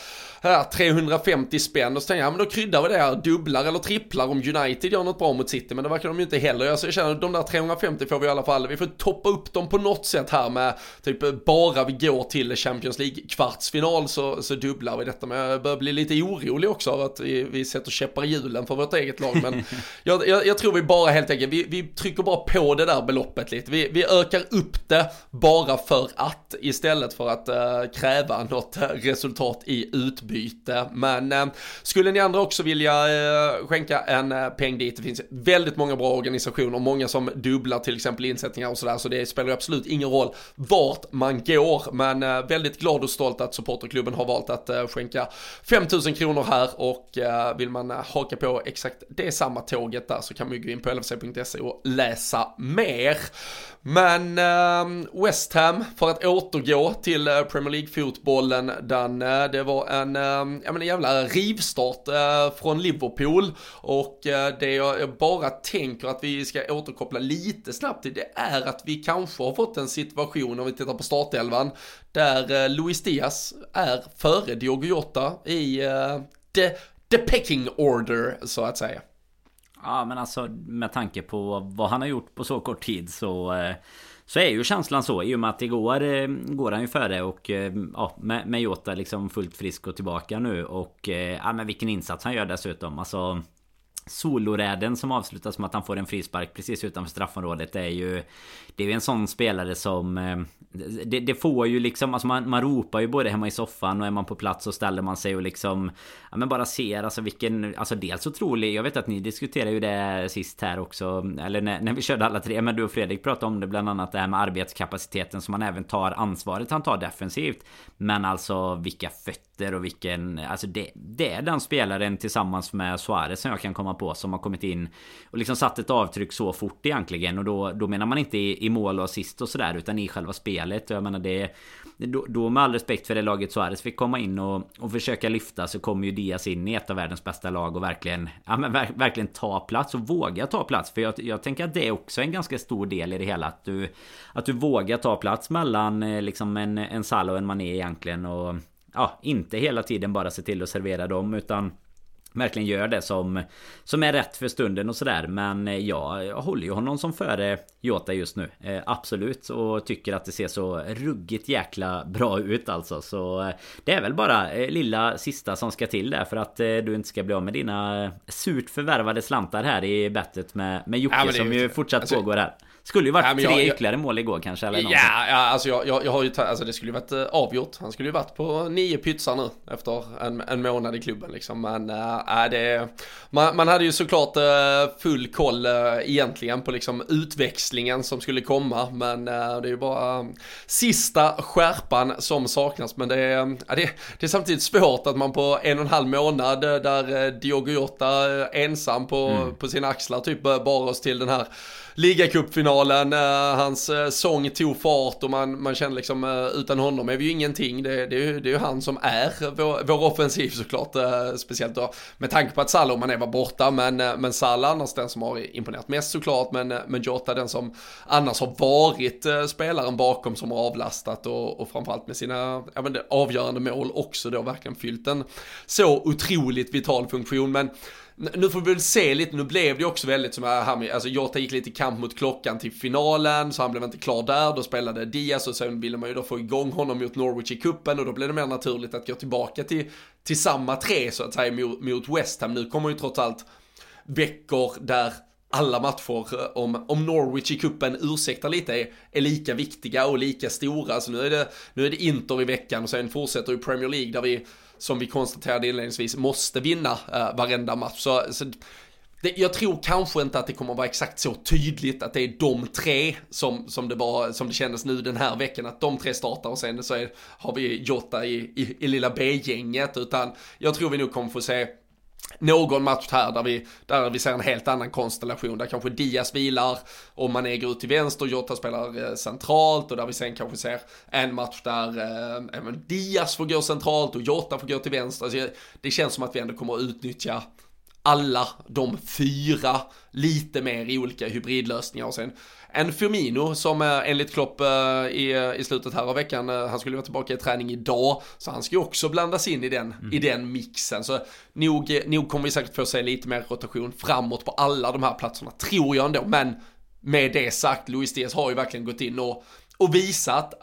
Speaker 1: 350 spänn och så tänkte jag, ja, men då kryddar vi det här, dubblar eller tripplar om United gör något bra mot City. Men det verkar de ju inte heller göra. Så jag känner att de där 350 får vi i alla fall, vi får toppa upp dem på något sätt här med typ bara vi går till Champions League kvartsfinal så, så dubblar vi detta. Men jag börjar bli lite orolig också av att vi, vi sätter käppar i hjulen för vårt eget lag. Men jag, jag, jag, tror vi bara helt enkelt, vi, vi trycker bara på det där beloppet lite. Vi, vi ökar upp det bara för att istället för att uh, kräva något resultat i utbyte. Men uh, skulle ni andra också vilja uh, skänka en peng dit, det finns väldigt många bra organisationer, många som dubblar till exempel insättningar och sådär, så det spelar absolut ingen roll vart man går. Men eh, väldigt glad och stolt att supporterklubben har valt att eh, skänka 5000 kronor här och eh, vill man haka på exakt det samma tåget där så kan man ju gå in på lfc.se och läsa mer. Men eh, West Ham, för att återgå till eh, Premier League-fotbollen, Danne, det var en, eh, jag jävla rivstart eh, från Liverpool. Och eh, det jag bara tänker att vi ska återkoppla lite snabbt till, det är att vi kanske har fått en situation, om vi tittar på startelvan, där eh, Luis Diaz är före Diogo Jota i eh, the, the pecking order, så att säga.
Speaker 2: Ja men alltså med tanke på vad han har gjort på så kort tid så eh, så är ju känslan så i och med att igår eh, går han ju före och eh, ja, med, med Jota liksom fullt frisk och tillbaka nu och ja men vilken insats han gör dessutom. Alltså Soloräden som avslutas med att han får en frispark precis utanför straffområdet är ju Det är ju en sån spelare som eh, det, det, får ju liksom alltså man, man ropar ju både hemma i soffan och är man på plats så ställer man sig och liksom Ja men bara ser alltså vilken Alltså dels otrolig Jag vet att ni diskuterade ju det sist här också Eller när, när vi körde alla tre Men du och Fredrik pratade om det bland annat det här med arbetskapaciteten som man även tar ansvaret han tar defensivt Men alltså vilka fötter och vilken Alltså det, det är den spelaren tillsammans med Suarez som jag kan komma på som har kommit in och liksom satt ett avtryck så fort egentligen. Och då, då menar man inte i, i mål och assist och sådär utan i själva spelet. Och Jag menar det då, då med all respekt för det laget Suarez fick komma in och, och försöka lyfta så kommer ju Diaz in i ett av världens bästa lag och verkligen Ja men ver, verkligen ta plats och våga ta plats. För jag, jag tänker att det är också en ganska stor del i det hela att du Att du vågar ta plats mellan eh, liksom en, en Salah och en Mané egentligen. Och Ja, inte hela tiden bara se till att servera dem utan verkligen gör det som Som är rätt för stunden och sådär. Men eh, ja, jag håller ju honom som före Jota just nu. Eh, Absolut och tycker att det ser så ruggigt jäkla bra ut alltså. Så eh, Det är väl bara eh, lilla sista som ska till där för att eh, du inte ska bli av med dina Surt förvärvade slantar här i bettet med, med Jocke ja, som ju fortsatt alltså, pågår här skulle ju varit ja, tre jag, ytterligare mål igår kanske eller
Speaker 1: ja, ja, alltså jag, jag, jag har ju alltså det skulle ju varit uh, avgjort. Han skulle ju varit på nio pytsar nu efter en, en månad i klubben liksom. Men uh, det, man, man hade ju såklart uh, full koll uh, egentligen på liksom utväxlingen som skulle komma. Men det är ju bara sista skärpan som saknas. Men det är, det, det är samtidigt svårt att man på en och en halv månad där Diogo Jota ensam på, mm. på sina axlar typ bar oss till den här ligacupfinalen, eh, hans eh, sång tog fart och man, man kände liksom eh, utan honom är vi ju ingenting. Det, det, är, ju, det är ju han som är vår, vår offensiv såklart, speciellt då med tanke på att Salah och Mané var borta, men, men Salah annars den som har imponerat mest såklart, men, men Jota den som annars har varit spelaren bakom som har avlastat och, och framförallt med sina ja, men avgörande mål också då verkligen fyllt en så otroligt vital funktion. Men nu får vi väl se lite, nu blev det också väldigt som här, alltså Jota gick lite i kamp mot klockan till finalen, så han blev inte klar där, då spelade Diaz och sen ville man ju då få igång honom mot Norwich i kuppen och då blev det mer naturligt att gå tillbaka till, till samma tre så att säga mot, mot West Ham. Nu kommer ju trots allt veckor där alla matcher eh, om, om Norwich i kuppen ursäktar lite är, är, lika viktiga och lika stora. Så nu är, det, nu är det Inter i veckan och sen fortsätter ju Premier League där vi som vi konstaterade inledningsvis, måste vinna eh, varenda match. Så, så det, jag tror kanske inte att det kommer vara exakt så tydligt att det är de tre som, som, det, var, som det kändes nu den här veckan, att de tre startar och sen så är, har vi Jota i, i, i lilla B-gänget, utan jag tror vi nog kommer få se någon match här där vi, där vi ser en helt annan konstellation, där kanske Diaz vilar och man äger ut till vänster, Jota spelar eh, centralt och där vi sen kanske ser en match där eh, Diaz får gå centralt och Jota får gå till vänster. Alltså, det känns som att vi ändå kommer att utnyttja alla de fyra lite mer i olika hybridlösningar och sen en Firmino som enligt Klopp eh, i, i slutet här av veckan, eh, han skulle vara tillbaka i träning idag, så han ska ju också blandas in i den, mm. i den mixen. Så nog, nog kommer vi säkert få se lite mer rotation framåt på alla de här platserna, tror jag ändå. Men med det sagt, Luis Diaz har ju verkligen gått in och och visat.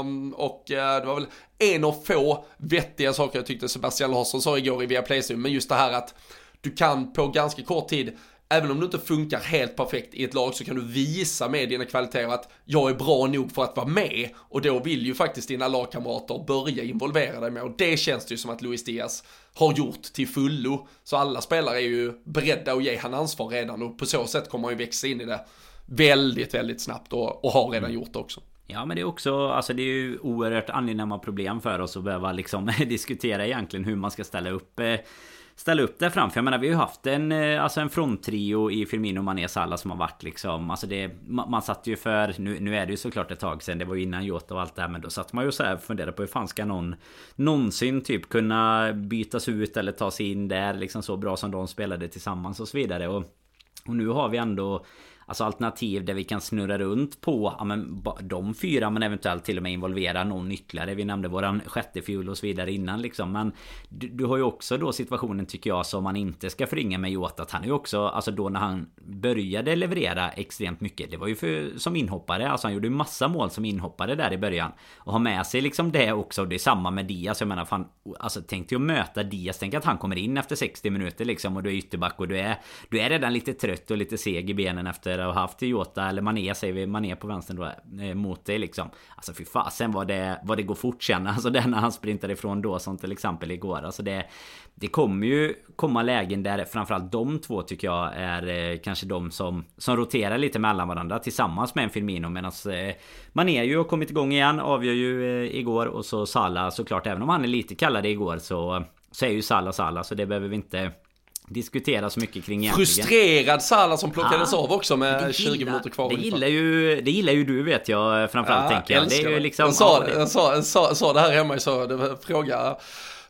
Speaker 1: Um, och det var väl en av få vettiga saker jag tyckte Sebastian Larsson sa igår i Viaplay men just det här att du kan på ganska kort tid Även om du inte funkar helt perfekt i ett lag så kan du visa med dina kvaliteter att jag är bra nog för att vara med och då vill ju faktiskt dina lagkamrater börja involvera dig med och det känns det ju som att Luis Diaz har gjort till fullo. Så alla spelare är ju beredda att ge han ansvar redan och på så sätt kommer han ju växa in i det väldigt, väldigt snabbt och, och har redan gjort det också.
Speaker 2: Ja men det är också, alltså det är ju oerhört angenäma problem för oss att behöva liksom diskutera egentligen hur man ska ställa upp eh, ställa upp där framför. Jag menar vi har ju haft en, eh, alltså en fronttrio i Firmino, Mané, Salah som har varit liksom Alltså det, man, man satt ju för, nu, nu är det ju såklart ett tag sedan Det var ju innan Jota och allt det här Men då satt man ju så här och funderade på hur fan ska någon Någonsin typ kunna bytas ut eller ta sig in där liksom så bra som de spelade tillsammans och så vidare och och nu har vi ändå Alltså alternativ där vi kan snurra runt på ja, men, de fyra men eventuellt till och med involvera någon ytterligare. Vi nämnde våran sjätte fjol och så vidare innan liksom. Men du, du, har ju också då situationen tycker jag som man inte ska förringa med Jota. Att han är ju också, alltså då när han började leverera extremt mycket. Det var ju för, som inhoppare. Alltså han gjorde ju massa mål som inhoppare där i början. Och ha med sig liksom det också. Det är samma med Diaz. Jag menar fan, alltså tänk dig att möta Diaz. Tänk att han kommer in efter 60 minuter liksom och du är ytterback och du är, du är redan lite trött och lite seg i benen efter vänster och haft Jota eller Mané säger vi, Mané på vänstern då eh, mot dig liksom. Alltså fy fasen vad det, vad det går fort sen. Alltså det när han sprintar ifrån då som till exempel igår. Alltså det, det kommer ju komma lägen där framförallt de två tycker jag är eh, kanske de som, som roterar lite mellan varandra tillsammans med en Firmino medan eh, Mané ju har kommit igång igen, avgör ju eh, igår och så Salah såklart även om han är lite kallare igår så så är ju Salah Salah så det behöver vi inte diskutera så mycket kring
Speaker 1: egentligen. Frustrerad Salah som plockades ja, av också med 20 minuter kvar
Speaker 2: det gillar, ju, det gillar ju du vet jag framförallt ja, tänker jag. Det är ju liksom,
Speaker 1: jag sa, jag sa, sa, sa det här hemma, så det fråga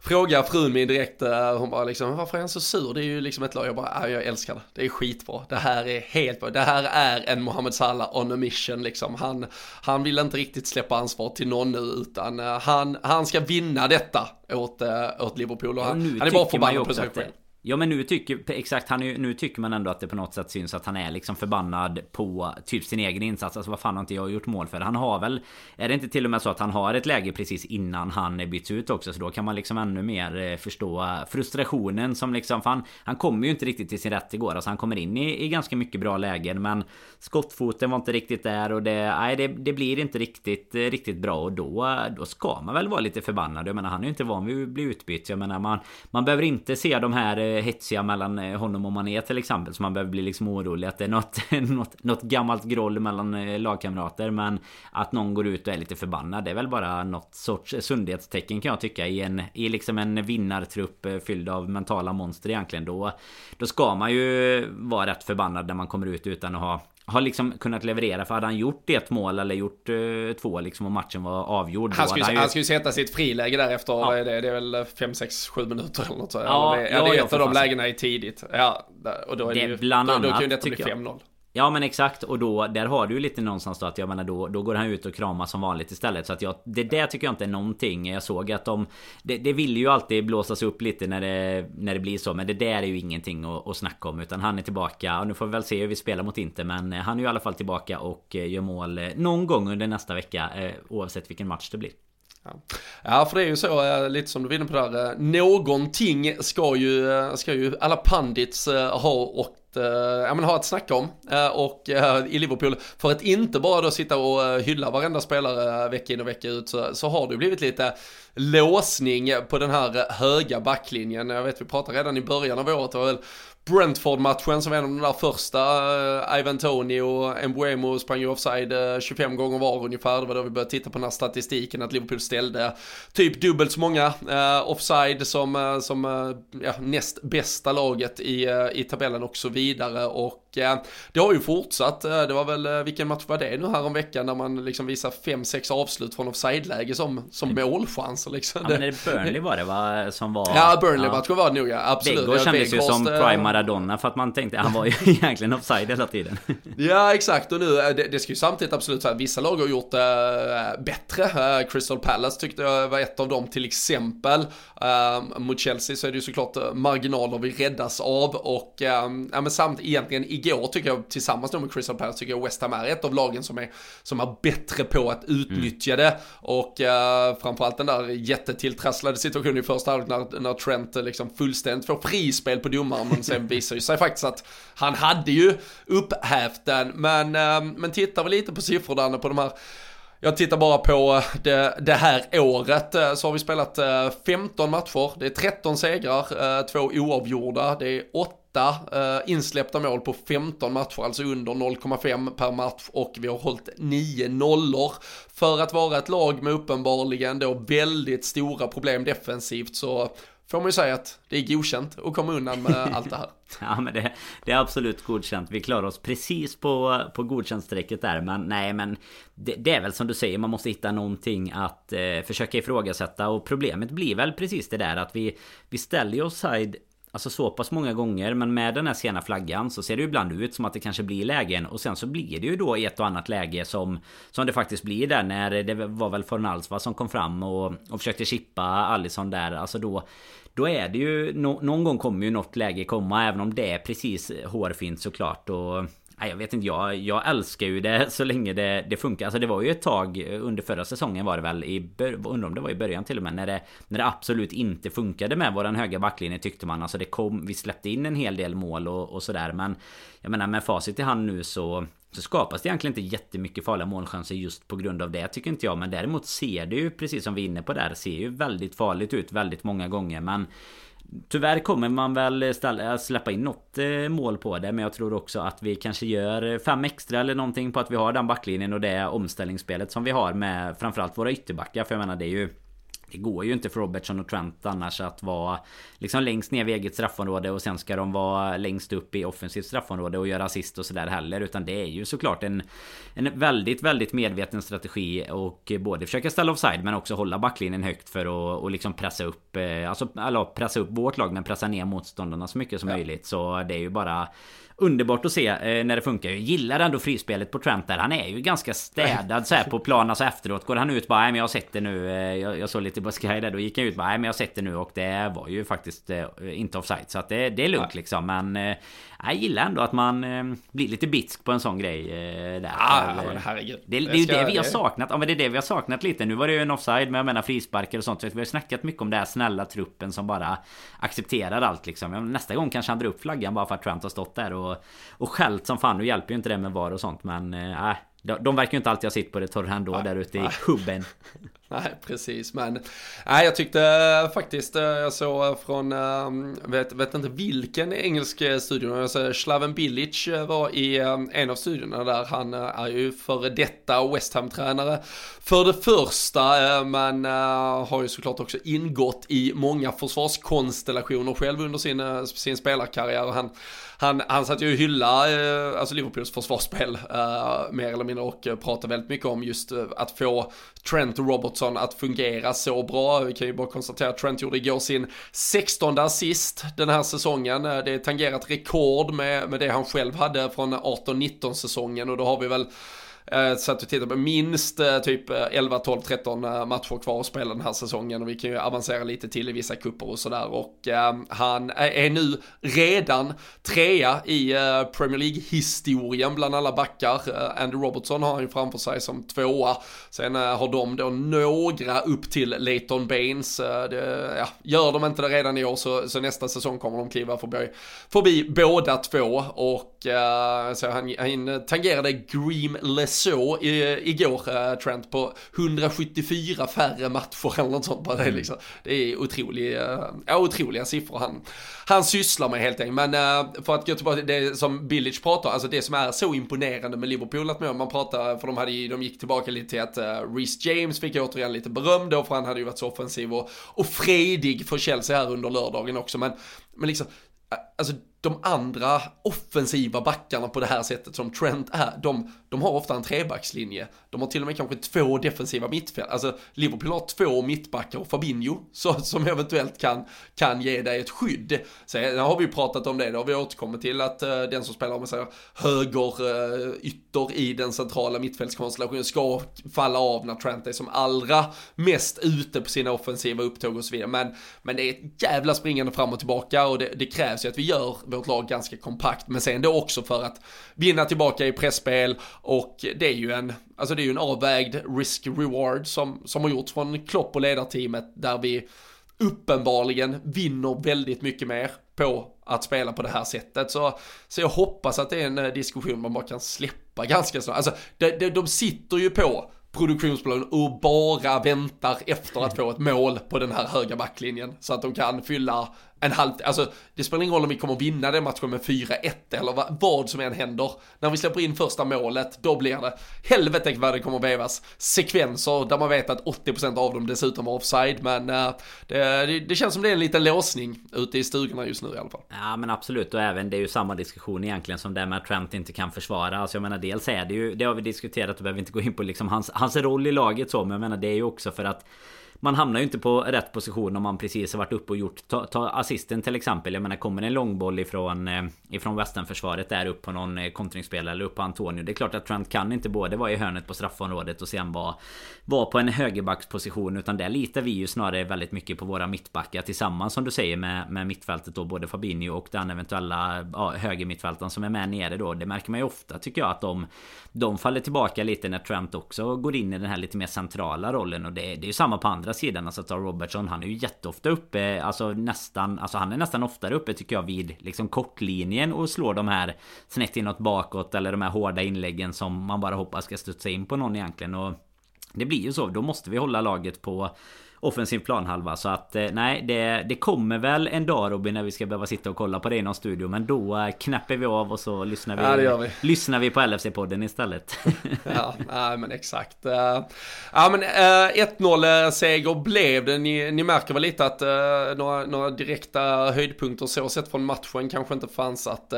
Speaker 1: Fråga frun min direkt, eh, hon bara liksom varför är han så sur? Det är ju liksom ett lag, jag bara, jag älskar det, det är skitbra, det här är helt bra, det här är en Mohamed Salah on a mission liksom. Han, han vill inte riktigt släppa ansvar till någon nu utan eh, han, han ska vinna detta åt, eh, åt Liverpool och han, han är bara förbannad på sig själv.
Speaker 2: Ja men nu tycker, exakt, han är, nu tycker man ändå att det på något sätt syns att han är liksom förbannad på typ sin egen insats. Alltså vad fan har inte jag gjort mål för? Han har väl... Är det inte till och med så att han har ett läge precis innan han byts ut också? Så då kan man liksom ännu mer eh, förstå frustrationen som liksom... fan, han, han kommer ju inte riktigt till sin rätt igår. Alltså han kommer in i, i ganska mycket bra lägen men skottfoten var inte riktigt där och det... Nej det, det blir inte riktigt, eh, riktigt bra och då, då ska man väl vara lite förbannad. Jag menar han är ju inte van vid att bli utbytt. Jag menar man, man behöver inte se de här eh, hetsiga mellan eh, honom och Mané till exempel. Så man behöver bli liksom orolig att det är något, något, något gammalt groll mellan lagkamrater. Men att någon går ut och är lite förbannad. Det är väl bara något sorts sundhetstecken kan jag tycka. I en, i liksom en vinnartrupp fylld av mentala monster egentligen. Då, då ska man ju vara rätt förbannad när man kommer ut utan att ha har liksom kunnat leverera. För hade han gjort ett mål eller gjort uh, två liksom och matchen var avgjord.
Speaker 1: Han skulle, han, ju... han skulle sätta sitt friläge där efter, ja. det, det är väl 5, 6, 7 minuter eller något så.
Speaker 2: Ja,
Speaker 1: det,
Speaker 2: ja,
Speaker 1: det är ett av de lägena i tidigt. Ja, och då är det, det ju,
Speaker 2: bland annat,
Speaker 1: då, då kunde detta bli 5-0.
Speaker 2: Ja men exakt. Och då där har du ju lite någonstans då att jag menar då Då går han ut och kramar som vanligt istället. Så att jag Det där tycker jag inte är någonting. Jag såg att de Det, det vill ju alltid blåsas upp lite när det När det blir så. Men det där är ju ingenting att, att snacka om Utan han är tillbaka. Och nu får vi väl se hur vi spelar mot Inter Men eh, han är ju i alla fall tillbaka och eh, gör mål eh, Någon gång under nästa vecka Oavsett vilken match det blir.
Speaker 1: Ja. ja, för det är ju så, eh, lite som du var inne på där, eh, någonting ska ju, eh, ska ju alla pandits ha och ja, men ha att snacka om. Och i Liverpool, för att inte bara då sitta och hylla varenda spelare vecka in och vecka ut, så, så har det blivit lite låsning på den här höga backlinjen. Jag vet vi pratade redan i början av året, det var väl Brentford-matchen som var en av de där första, eh, Ivan Tony och Mbuemo sprang ju offside eh, 25 gånger var ungefär. Det var då vi började titta på den här statistiken att Liverpool ställde typ dubbelt så många eh, offside som, som ja, näst bästa laget i, i tabellen och så vidare. Och det har ju fortsatt. Det var väl, vilken match var det nu här om veckan när man liksom visar 5-6 avslut från offside-läge som, som mm. målchanser liksom.
Speaker 2: Ja men det Burnley var det va? Som var...
Speaker 1: Ja, Burnley-matchen var det nog ja, absolut.
Speaker 2: Weghorst kändes ju som prime Maradona för att man tänkte han var ju egentligen offside hela tiden.
Speaker 1: ja exakt och nu, det, det ska ju samtidigt absolut säga vissa lag har gjort det bättre. Crystal Palace tyckte jag var ett av dem till exempel. Äh, mot Chelsea så är det ju såklart marginaler vi räddas av och ja men samt egentligen igår tycker jag, tillsammans med Crystal Palace, tycker jag West Ham är ett av lagen som är, som är bättre på att utnyttja mm. det. Och eh, framförallt den där jättetilltrasslade situationen i första halvlek när, när Trent eh, liksom fullständigt får frispel på domaren, men sen visar ju sig faktiskt att han hade ju upphävt den. Men, eh, men tittar vi lite på siffrorna på de här jag tittar bara på eh, det, det, här året eh, så har vi spelat 15 matcher, det är 13 segrar, två oavgjorda, det är 8 eh, insläppta mål på 15 matcher, alltså under 0,5 per match och vi har hållit 9 nollor. För att vara ett lag med uppenbarligen då väldigt stora problem defensivt så får man ju säga att det är godkänt att komma undan med allt det här.
Speaker 2: ja men det, det, är absolut godkänt. Vi klarar oss precis på, på godkänt-strecket där. Men nej men det, det, är väl som du säger, man måste hitta någonting att eh, försöka ifrågasätta. Och problemet blir väl precis det där att vi, vi ställer oss side Alltså så pass många gånger men med den här sena flaggan så ser det ju ibland ut som att det kanske blir lägen. Och sen så blir det ju då ett och annat läge som Som det faktiskt blir där när det var väl Fornalsva som kom fram och, och försökte chippa Allison där. Alltså då Då är det ju no, Någon gång kommer ju något läge komma även om det är precis hårfint såklart. Och Nej, jag vet inte, jag, jag älskar ju det så länge det, det funkar. Alltså det var ju ett tag under förra säsongen var det väl i Undrar om det var i början till och med när det, när det absolut inte funkade med våran höga backlinje tyckte man. Alltså det kom, vi släppte in en hel del mål och, och sådär men Jag menar med facit i hand nu så så skapas det egentligen inte jättemycket farliga målchanser just på grund av det tycker inte jag. Men däremot ser det ju precis som vi är inne på där. Ser ju väldigt farligt ut väldigt många gånger. Men Tyvärr kommer man väl ställa, släppa in något eh, mål på det Men jag tror också att vi kanske gör fem extra eller någonting på att vi har den backlinjen och det omställningsspelet som vi har med framförallt våra ytterbackar För jag menar det är ju det går ju inte för Robertson och Trent annars att vara liksom längst ner vid eget straffområde och sen ska de vara längst upp i offensivt straffområde och göra assist och sådär heller. Utan det är ju såklart en, en väldigt, väldigt medveten strategi och både försöka ställa offside men också hålla backlinjen högt för att och liksom pressa upp, eh, alltså pressa upp vårt lag men pressa ner motståndarna så mycket som ja. möjligt. Så det är ju bara Underbart att se eh, när det funkar. Jag gillar ändå frispelet på Trent där. Han är ju ganska städad så här på plan. Alltså efteråt går han ut bara, nej men jag har sett det nu. Eh, jag, jag såg lite på Sky där. Då gick han ut bara, nej men jag har sett det nu. Och det var ju faktiskt eh, inte offside. Så att det, det är lugnt liksom. Men eh, jag gillar ändå att man eh, blir lite bitsk på en sån grej eh, där.
Speaker 1: Ah, men herregud.
Speaker 2: Det, det, det är ju det vi har saknat. Ja men det är det vi har saknat lite. Nu var det ju en offside. Men jag menar frisparker och sånt. Så vi har snackat mycket om det här snälla truppen som bara accepterar allt liksom. Nästa gång kanske han drar upp flaggan bara för att Trent har stått där och, och skällt som fan. Nu hjälper ju inte det med VAR och sånt. Men äh, de, de verkar ju inte alltid ha sitt på det torra ändå där ute i hubben.
Speaker 1: Nej, precis. Men nej, jag tyckte faktiskt, eh, jag såg från, ehm, vet, vet inte vilken engelsk eh, studio, Slaven Bilic eh, var i en av studierna där. Han är ju före detta West Ham-tränare för det första, men har ju såklart också ingått i många försvarskonstellationer själv under sin, sin spelarkarriär. Han han, han satt ju och hylla eh, alltså Liverpools försvarsspel eh, mer eller mindre och eh, pratade väldigt mycket om just eh, att få Trent och Robertson att fungera så bra. Vi kan ju bara konstatera att Trent gjorde igår sin 16 assist den här säsongen. Eh, det är tangerat rekord med, med det han själv hade från 18-19 säsongen och då har vi väl Eh, så att du tittar på minst eh, typ 11, 12, 13 matcher kvar att spela den här säsongen och vi kan ju avancera lite till i vissa kupper och sådär och eh, han är nu redan trea i eh, Premier League-historien bland alla backar. Andy Robertson har han ju framför sig som tvåa. Sen har de då några upp till Leighton Baines. Det, ja, gör de inte det redan i år så, så nästa säsong kommer de kliva förbi, förbi båda två och så han, han tangerade greenless så igår, uh, Trent, på 174 färre matcher eller något sånt. Bara det, mm. liksom. det är otroliga, uh, otroliga siffror han, han sysslar med helt enkelt. Men uh, för att gå tillbaka till det som Billich pratar, alltså det som är så imponerande med Liverpool, att man pratar, för de, hade, de gick tillbaka lite till att Reece James fick återigen lite beröm då, för han hade ju varit så offensiv och, och fredig för Chelsea här under lördagen också. Men, men liksom, alltså de andra offensiva backarna på det här sättet som Trent är, de, de har ofta en trebackslinje. De har till och med kanske två defensiva mittfält. Alltså Liverpool har två mittbackar och Fabinho så, som eventuellt kan, kan ge dig ett skydd. Sen har vi pratat om det, då har vi återkommit till att uh, den som spelar med sig höger uh, ytter i den centrala mittfältskonstellationen ska falla av när Trent är som allra mest ute på sina offensiva upptåg och så vidare. Men, men det är ett jävla springande fram och tillbaka och det, det krävs ju att vi gör vårt lag ganska kompakt. Men sen då också för att vinna tillbaka i pressspel och det är ju en, alltså det är ju en avvägd risk-reward som, som har gjorts från Klopp och ledarteamet där vi uppenbarligen vinner väldigt mycket mer på att spela på det här sättet. Så, så jag hoppas att det är en eh, diskussion man bara kan släppa ganska snart. Alltså, de, de, de sitter ju på produktionsbolagen och bara väntar efter att få ett mål på den här höga backlinjen. Så att de kan fylla en halv, alltså det spelar ingen roll om vi kommer vinna den matchen med 4-1 eller vad, vad som än händer. När vi släpper in första målet, då blir det helvete vad det kommer vevas. sekvenser där man vet att 80% av dem dessutom är offside. Men uh, det, det, känns som det är en liten låsning ute i stugorna just nu i alla fall.
Speaker 2: Ja men absolut och även det är ju samma diskussion egentligen som det med att Trent inte kan försvara. Alltså jag menar dels är det ju, det har vi diskuterat och behöver inte gå in på liksom hans, hans roll i laget så men jag menar det är ju också för att man hamnar ju inte på rätt position om man precis har varit uppe och gjort Ta, ta assisten till exempel. Jag menar kommer en långboll ifrån eh, Ifrån Westernförsvaret där upp på någon eh, kontringsspelare eller upp på Antonio Det är klart att Trent kan inte både vara i hörnet på straffområdet och sen vara Vara på en högerbacksposition Utan där litar vi ju snarare väldigt mycket på våra mittbackar Tillsammans som du säger med, med mittfältet då Både Fabinho och den eventuella ja, högermittfältaren som är med nere då. Det märker man ju ofta tycker jag att de De faller tillbaka lite när Trent också går in i den här lite mer centrala rollen Och det, det är ju samma på andra sidan alltså tar Robertson Han är ju jätteofta uppe Alltså nästan Alltså han är nästan oftare uppe tycker jag vid liksom kortlinjen och slår de här snett inåt bakåt eller de här hårda inläggen som man bara hoppas ska studsa in på någon egentligen. Och det blir ju så, då måste vi hålla laget på offensiv planhalva. Så att eh, nej, det, det kommer väl en dag Robin när vi ska behöva sitta och kolla på det i någon studio. Men då eh, knäpper vi av och så lyssnar vi, ja, vi. Lyssnar vi på LFC-podden istället.
Speaker 1: ja, nej, men exakt. Eh, ja men 1-0 seger blev det. Ni, ni märker väl lite att några, några direkta höjdpunkter så sett från matchen kanske inte fanns att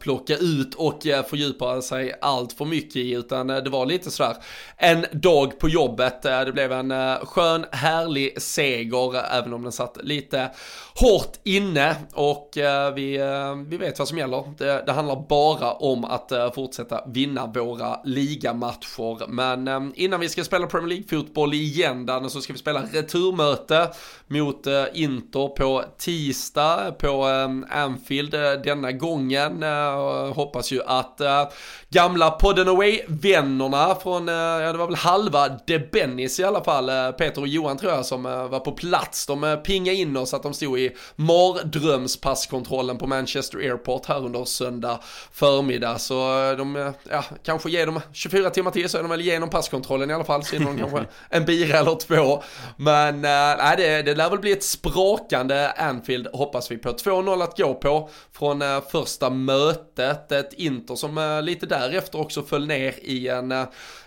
Speaker 1: plocka ut och fördjupa sig allt för mycket i. Utan det var lite sådär en dag på jobbet. Det blev en skön, härlig seger, även om den satt lite hårt inne och eh, vi, eh, vi vet vad som gäller. Det, det handlar bara om att eh, fortsätta vinna våra ligamatcher. Men eh, innan vi ska spela Premier League-fotboll igen, Danne, så ska vi spela returmöte mot eh, Inter på tisdag på eh, Anfield denna gången. Hoppas ju att gamla podden away-vännerna från, ja det var väl halva De Bennis i alla fall, Peter och Johan tror jag som var på plats. De pingade in oss att de stod i mardrömspasskontrollen på Manchester Airport här under söndag förmiddag. Så de, ja, kanske ger dem 24 timmar till så är de väl igenom passkontrollen i alla fall. Så de kanske en bira eller två. Men äh, det, det lär väl bli ett sprakande Anfield hoppas vi på. 2-0 att gå på från första mötet. Ett Inter som lite därefter också föll ner i en,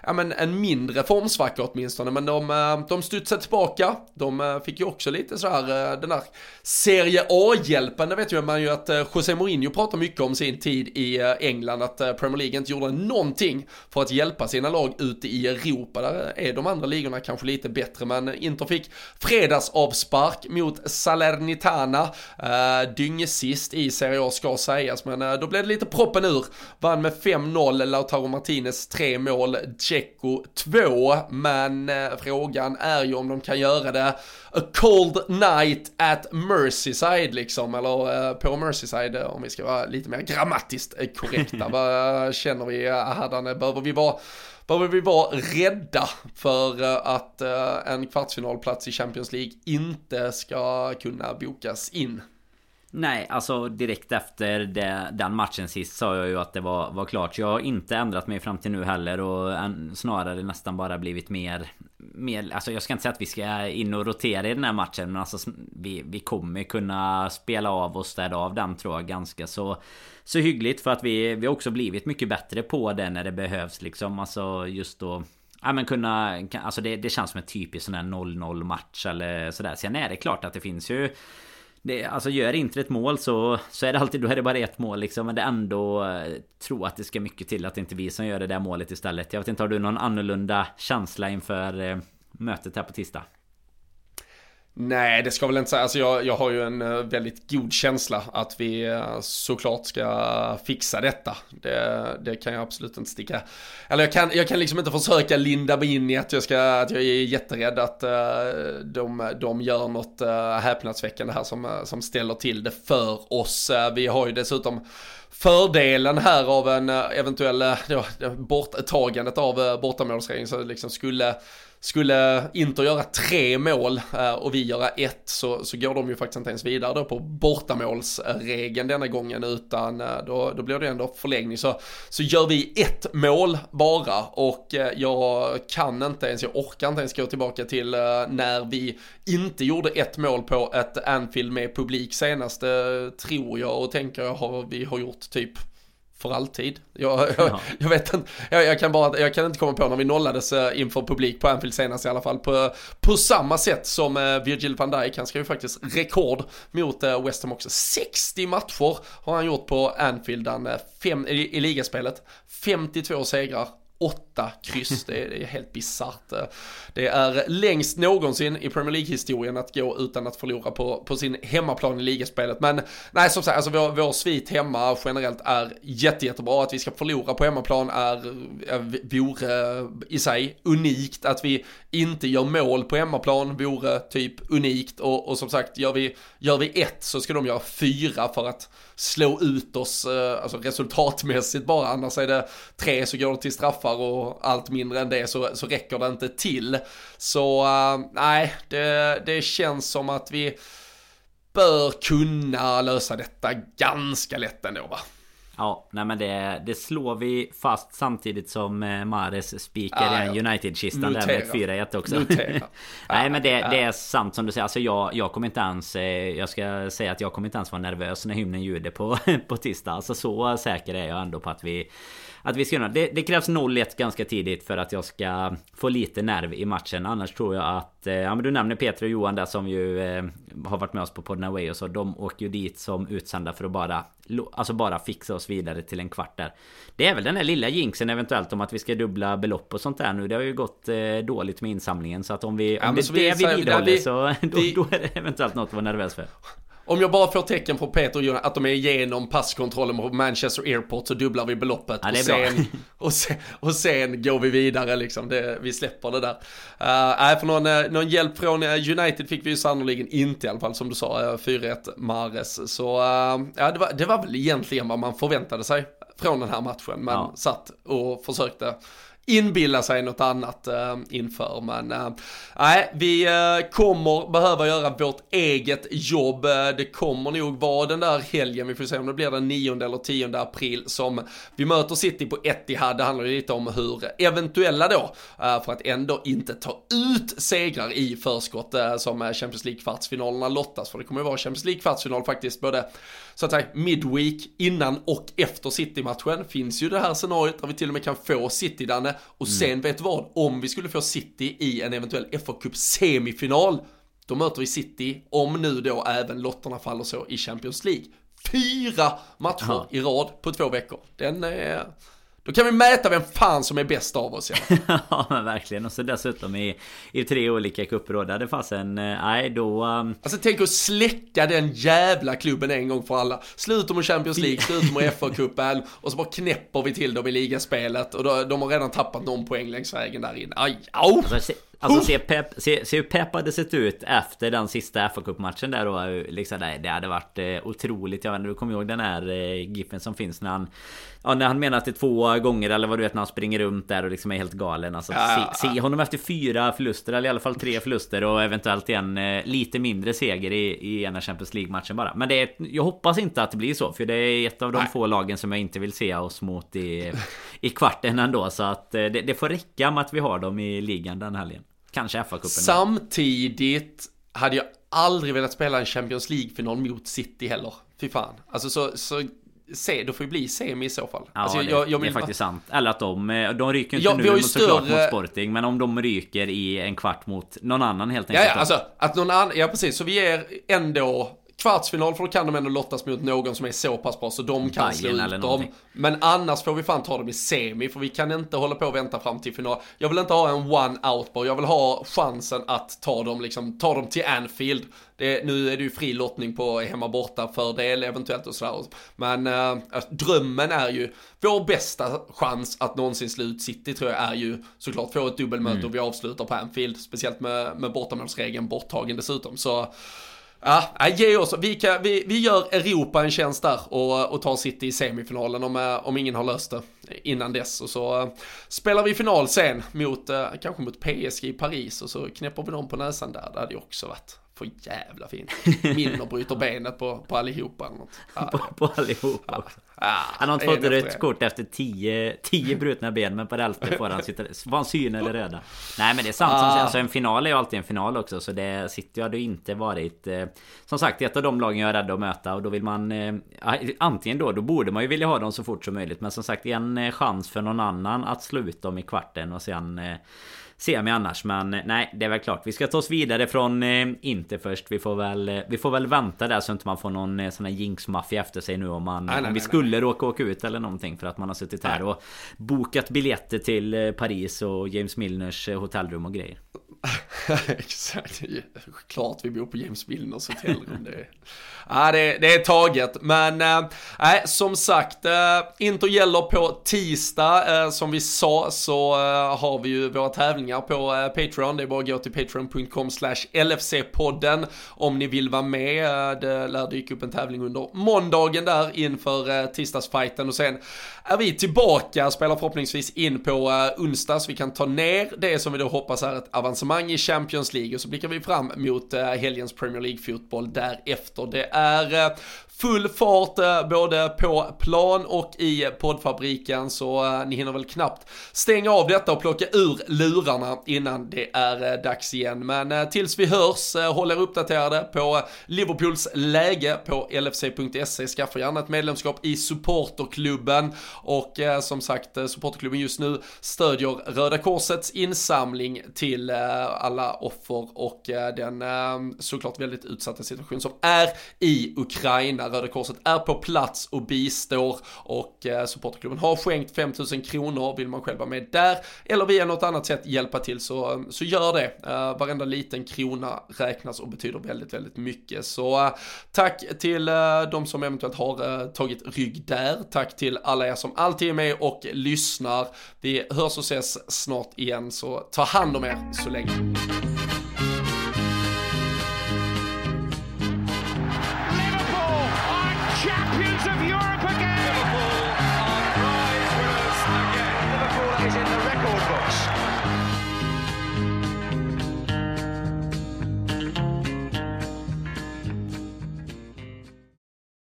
Speaker 1: ja, men en mindre formsvacka åtminstone. Men de, de studsade tillbaka. De eh, fick ju också lite så här eh, den där Serie A-hjälpen, det vet ju man ju att eh, José Mourinho pratar mycket om sin tid i England, att Premier League inte gjorde någonting för att hjälpa sina lag ute i Europa. Där är de andra ligorna kanske lite bättre, men Inter fick fredagsavspark mot Salernitana, dyngsist i Serie A ska sägas, men då blev det lite proppen ur. Vann med 5-0, Lautaro Martinez 3 mål, Dzeko 2, men frågan är ju om de kan göra det a cold night at Merseyside liksom, eller uh, på Merseyside om vi ska vara lite mer grammatiskt korrekta. Vad känner vi Haddane, behöver vi vara Behöver vi vara rädda för att en kvartsfinalplats i Champions League inte ska kunna bokas in?
Speaker 2: Nej, alltså direkt efter det, den matchen sist sa jag ju att det var, var klart. Jag har inte ändrat mig fram till nu heller och en, snarare nästan bara blivit mer, mer... Alltså jag ska inte säga att vi ska in och rotera i den här matchen men alltså vi, vi kommer kunna spela av och städa av den tror jag ganska så så hyggligt för att vi, vi har också blivit mycket bättre på det när det behövs liksom. Alltså just då Ja men kunna, alltså det, det känns som en typisk sån här 0-0 match eller sådär. Sen är det klart att det finns ju det, alltså gör inte ett mål så, så är det alltid då är det bara ett mål liksom. Men det är ändå eh, tror att det ska mycket till att det inte är vi som gör det där målet istället. Jag vet inte, har du någon annorlunda känsla inför eh, mötet här på tisdag?
Speaker 1: Nej, det ska väl inte säga. Alltså jag, jag har ju en eh, väldigt god känsla att vi eh, såklart ska fixa detta. Det, det kan jag absolut inte sticka. Eller jag kan, jag kan liksom inte försöka linda mig in i att jag, ska, att jag är jätterädd att uh, de, de gör något uh, häpnadsväckande här som, som ställer till det för oss. Uh, vi har ju dessutom fördelen här av en eventuell ja, borttagandet av bortamålsregeln så liksom skulle skulle Inter göra tre mål eh, och vi göra ett så, så går de ju faktiskt inte ens vidare då på bortamålsregeln denna gången utan eh, då, då blir det ändå förlängning. Så, så gör vi ett mål bara och eh, jag kan inte ens, jag orkar inte ens gå tillbaka till när vi inte gjorde ett mål på ett Anfield med publik senast, tror jag och tänker jag har, vi har gjort typ för alltid. Jag, jag, jag vet inte, jag, jag, kan bara, jag kan inte komma på när vi nollades eh, inför publik på Anfield senast i alla fall. På, på samma sätt som eh, Virgil van Dijk, han ju faktiskt rekord mot eh, West Ham också. 60 matcher har han gjort på Anfield, han, fem, i, i ligaspelet. 52 segrar, åtta kryss. Det är, det är helt bisarrt. Det är längst någonsin i Premier League-historien att gå utan att förlora på, på sin hemmaplan i ligaspelet. Men nej, som sagt, alltså vår, vår svit hemma generellt är jätte, jättebra. Att vi ska förlora på hemmaplan är, vore i sig unikt. Att vi inte gör mål på hemmaplan vore typ unikt. Och, och som sagt, gör vi, gör vi ett så ska de göra fyra för att slå ut oss, eh, alltså resultatmässigt bara. Annars är det tre så går det till straffar och allt mindre än det så, så räcker det inte till. Så uh, nej, det, det känns som att vi bör kunna lösa detta ganska lätt ändå va.
Speaker 2: Ja, nej men det, det slår vi fast samtidigt som eh, Mares spikar ah, ja. United-kistan där med ett 4-1 också. nej men det, det, är sant som du säger. Alltså jag, jag kommer inte ens... Eh, jag ska säga att jag kommer inte ens vara nervös när hymnen ljuder på, på tisdag. Alltså så säker är jag ändå på att vi att vi ska göra det, det krävs 0-1 ganska tidigt för att jag ska få lite nerv i matchen. Annars tror jag att... Eh, ja men du nämner Peter och Johan där som ju eh, har varit med oss på Podden Away och så. De åker ju dit som utsända för att bara... Alltså bara fixa oss vidare till en kvart där. Det är väl den där lilla jinxen eventuellt om att vi ska dubbla belopp och sånt där nu. Det har ju gått eh, dåligt med insamlingen. Så att om vi... Om det är det vi vidhåller vi, så... Då, då är det eventuellt något att vara nervös för.
Speaker 1: Om jag bara får tecken från Peter och Jonas att de är igenom passkontrollen på Manchester Airport så dubblar vi beloppet. Ja, och, sen, och, sen, och sen går vi vidare liksom. Det, vi släpper det där. Uh, för någon, uh, någon hjälp från uh, United fick vi ju sannoliken inte i alla fall som du sa. Uh, 4-1 Mares. Så uh, ja, det var, det var väl egentligen vad man förväntade sig från den här matchen. Man ja. satt och försökte inbilla sig något annat äh, inför. Men äh, nej, vi äh, kommer behöva göra vårt eget jobb. Det kommer nog vara den där helgen, vi får se om det blir den 9 eller 10 april som vi möter City på Etihad. Det handlar ju lite om hur eventuella då, för att ändå inte ta ut segrar i förskott som Champions League kvartsfinalerna lottas. För det kommer ju vara Champions League kvartsfinal faktiskt både så att säga midweek innan och efter City-matchen finns ju det här scenariot där vi till och med kan få City, Danne. Och sen mm. vet du vad? Om vi skulle få City i en eventuell FA Cup semifinal, då möter vi City, om nu då även lotterna faller så i Champions League. Fyra matcher Aha. i rad på två veckor. Den är... Då kan vi mäta vem fan som är bäst av oss
Speaker 2: ja. ja men verkligen. Och så dessutom i, i tre olika cuper då. Där det fasen, eh, nej då... Um...
Speaker 1: Alltså tänk att släcka den jävla klubben en gång för alla. Sluta med Champions League, sluta med FA-cupen och så bara knäpper vi till dem i ligaspelet. Och då, de har redan tappat någon poäng längs vägen där inne. Aj, au!
Speaker 2: Alltså, Alltså se, pep, se, se hur Pep hade sett ut efter den sista fa matchen där då liksom, det, det hade varit eh, otroligt. Jag vet inte, du kommer ihåg den här eh, giffen som finns när han Ja när han menar att det är två gånger eller vad du vet när han springer runt där och liksom är helt galen. Alltså, ja, se, se, honom efter fyra förluster eller i alla fall tre förluster och eventuellt en eh, lite mindre seger i, i ena Champions League-matchen bara. Men det är, jag hoppas inte att det blir så för det är ett av de Nej. få lagen som jag inte vill se oss mot i, i kvarten ändå så att det, det får räcka med att vi har dem i ligan den helgen Kanske FA-cupen.
Speaker 1: Samtidigt hade jag aldrig velat spela en Champions League-final mot City heller. Fy fan. Alltså så, så se, då får ju bli semi i så fall.
Speaker 2: Ja,
Speaker 1: alltså,
Speaker 2: det, jag, jag det är faktiskt sant. Eller att de, eh, de ryker inte ja, nu mot, större... mot Sporting, men om de ryker i en kvart mot någon annan helt enkelt.
Speaker 1: Ja, ja alltså att någon annan, ja precis, så vi är ändå kvartsfinal för då kan de ändå lottas mot någon som är så pass bra så de kan slå ut dem. Men annars får vi fan ta dem i semi för vi kan inte hålla på och vänta fram till final. Jag vill inte ha en one out bar, jag vill ha chansen att ta dem, liksom, ta dem till Anfield. Det, nu är det ju fri lottning på hemma borta fördel eventuellt och sådär. Men äh, drömmen är ju, vår bästa chans att någonsin slå ut City tror jag är ju såklart få ett dubbelmöte mm. och vi avslutar på Anfield. Speciellt med, med bortamålsregeln borttagen dessutom. Så Ja, ge oss, vi, kan, vi, vi gör Europa en tjänst där och, och tar City i semifinalen om, eh, om ingen har löst det innan dess. Och så uh, spelar vi final sen mot, uh, kanske mot PSG i Paris och så knäpper vi dem på näsan där. Det hade ju också varit för jävla fint. Milner bryter benet på, på allihopa eller något.
Speaker 2: På, på allihopa också. Han har inte fått rött kort efter 10 tio brutna ben men på det elfte får han, sitta, han syn eller röda. Nej men det är sant som säger, alltså en final är ju alltid en final också så det City hade ju inte varit eh, Som sagt ett av de lagen jag är rädd att möta och då vill man eh, Antingen då, då borde man ju vilja ha dem så fort som möjligt men som sagt en eh, chans för någon annan att slå ut dem i kvarten och sen semi annars. Men eh, nej, det är väl klart. Vi ska ta oss vidare från eh, inte först. Vi får väl, eh, vi får väl vänta där så att man får någon sån här jinx-maffia efter sig nu om man... Nej, nej, om vi nej, skulle råka åka ut eller någonting för att man har suttit här och bokat biljetter till Paris och James Milners hotellrum och grejer.
Speaker 1: Exakt, klart vi bor på James Milners hotellrum. det, är, ja, det, det är taget, men äh, som sagt, äh, Inter gäller på tisdag. Äh, som vi sa så äh, har vi ju våra tävlingar på äh, Patreon. Det är bara att gå till patreon.com slash LFC-podden om ni vill vara med. Det lär dyka upp en tävling under måndagen där inför äh, tisdagsfighten och sen är vi tillbaka, spelar förhoppningsvis in på uh, onsdag så vi kan ta ner det som vi då hoppas är ett avancemang i Champions League och så blickar vi fram mot eh, helgens Premier League-fotboll därefter. Det är eh, full fart eh, både på plan och i poddfabriken så eh, ni hinner väl knappt stänga av detta och plocka ur lurarna innan det är eh, dags igen. Men tills vi hörs, håll er uppdaterade på Liverpools läge på lfc.se. Skaffa gärna ett medlemskap i supporterklubben och som sagt supporterklubben just nu stödjer Röda Korsets insamling till alla offer och den såklart väldigt utsatta situation som är i Ukraina. Röda Korset är på plats och bistår och eh, supporterklubben har skänkt 5000 kronor. Vill man själv vara med där eller via något annat sätt hjälpa till så, så gör det. Eh, varenda liten krona räknas och betyder väldigt, väldigt mycket. Så eh, tack till eh, de som eventuellt har tagit rygg där. Tack till alla er som alltid är med och lyssnar. Vi hörs och ses snart igen så ta hand om er så länge.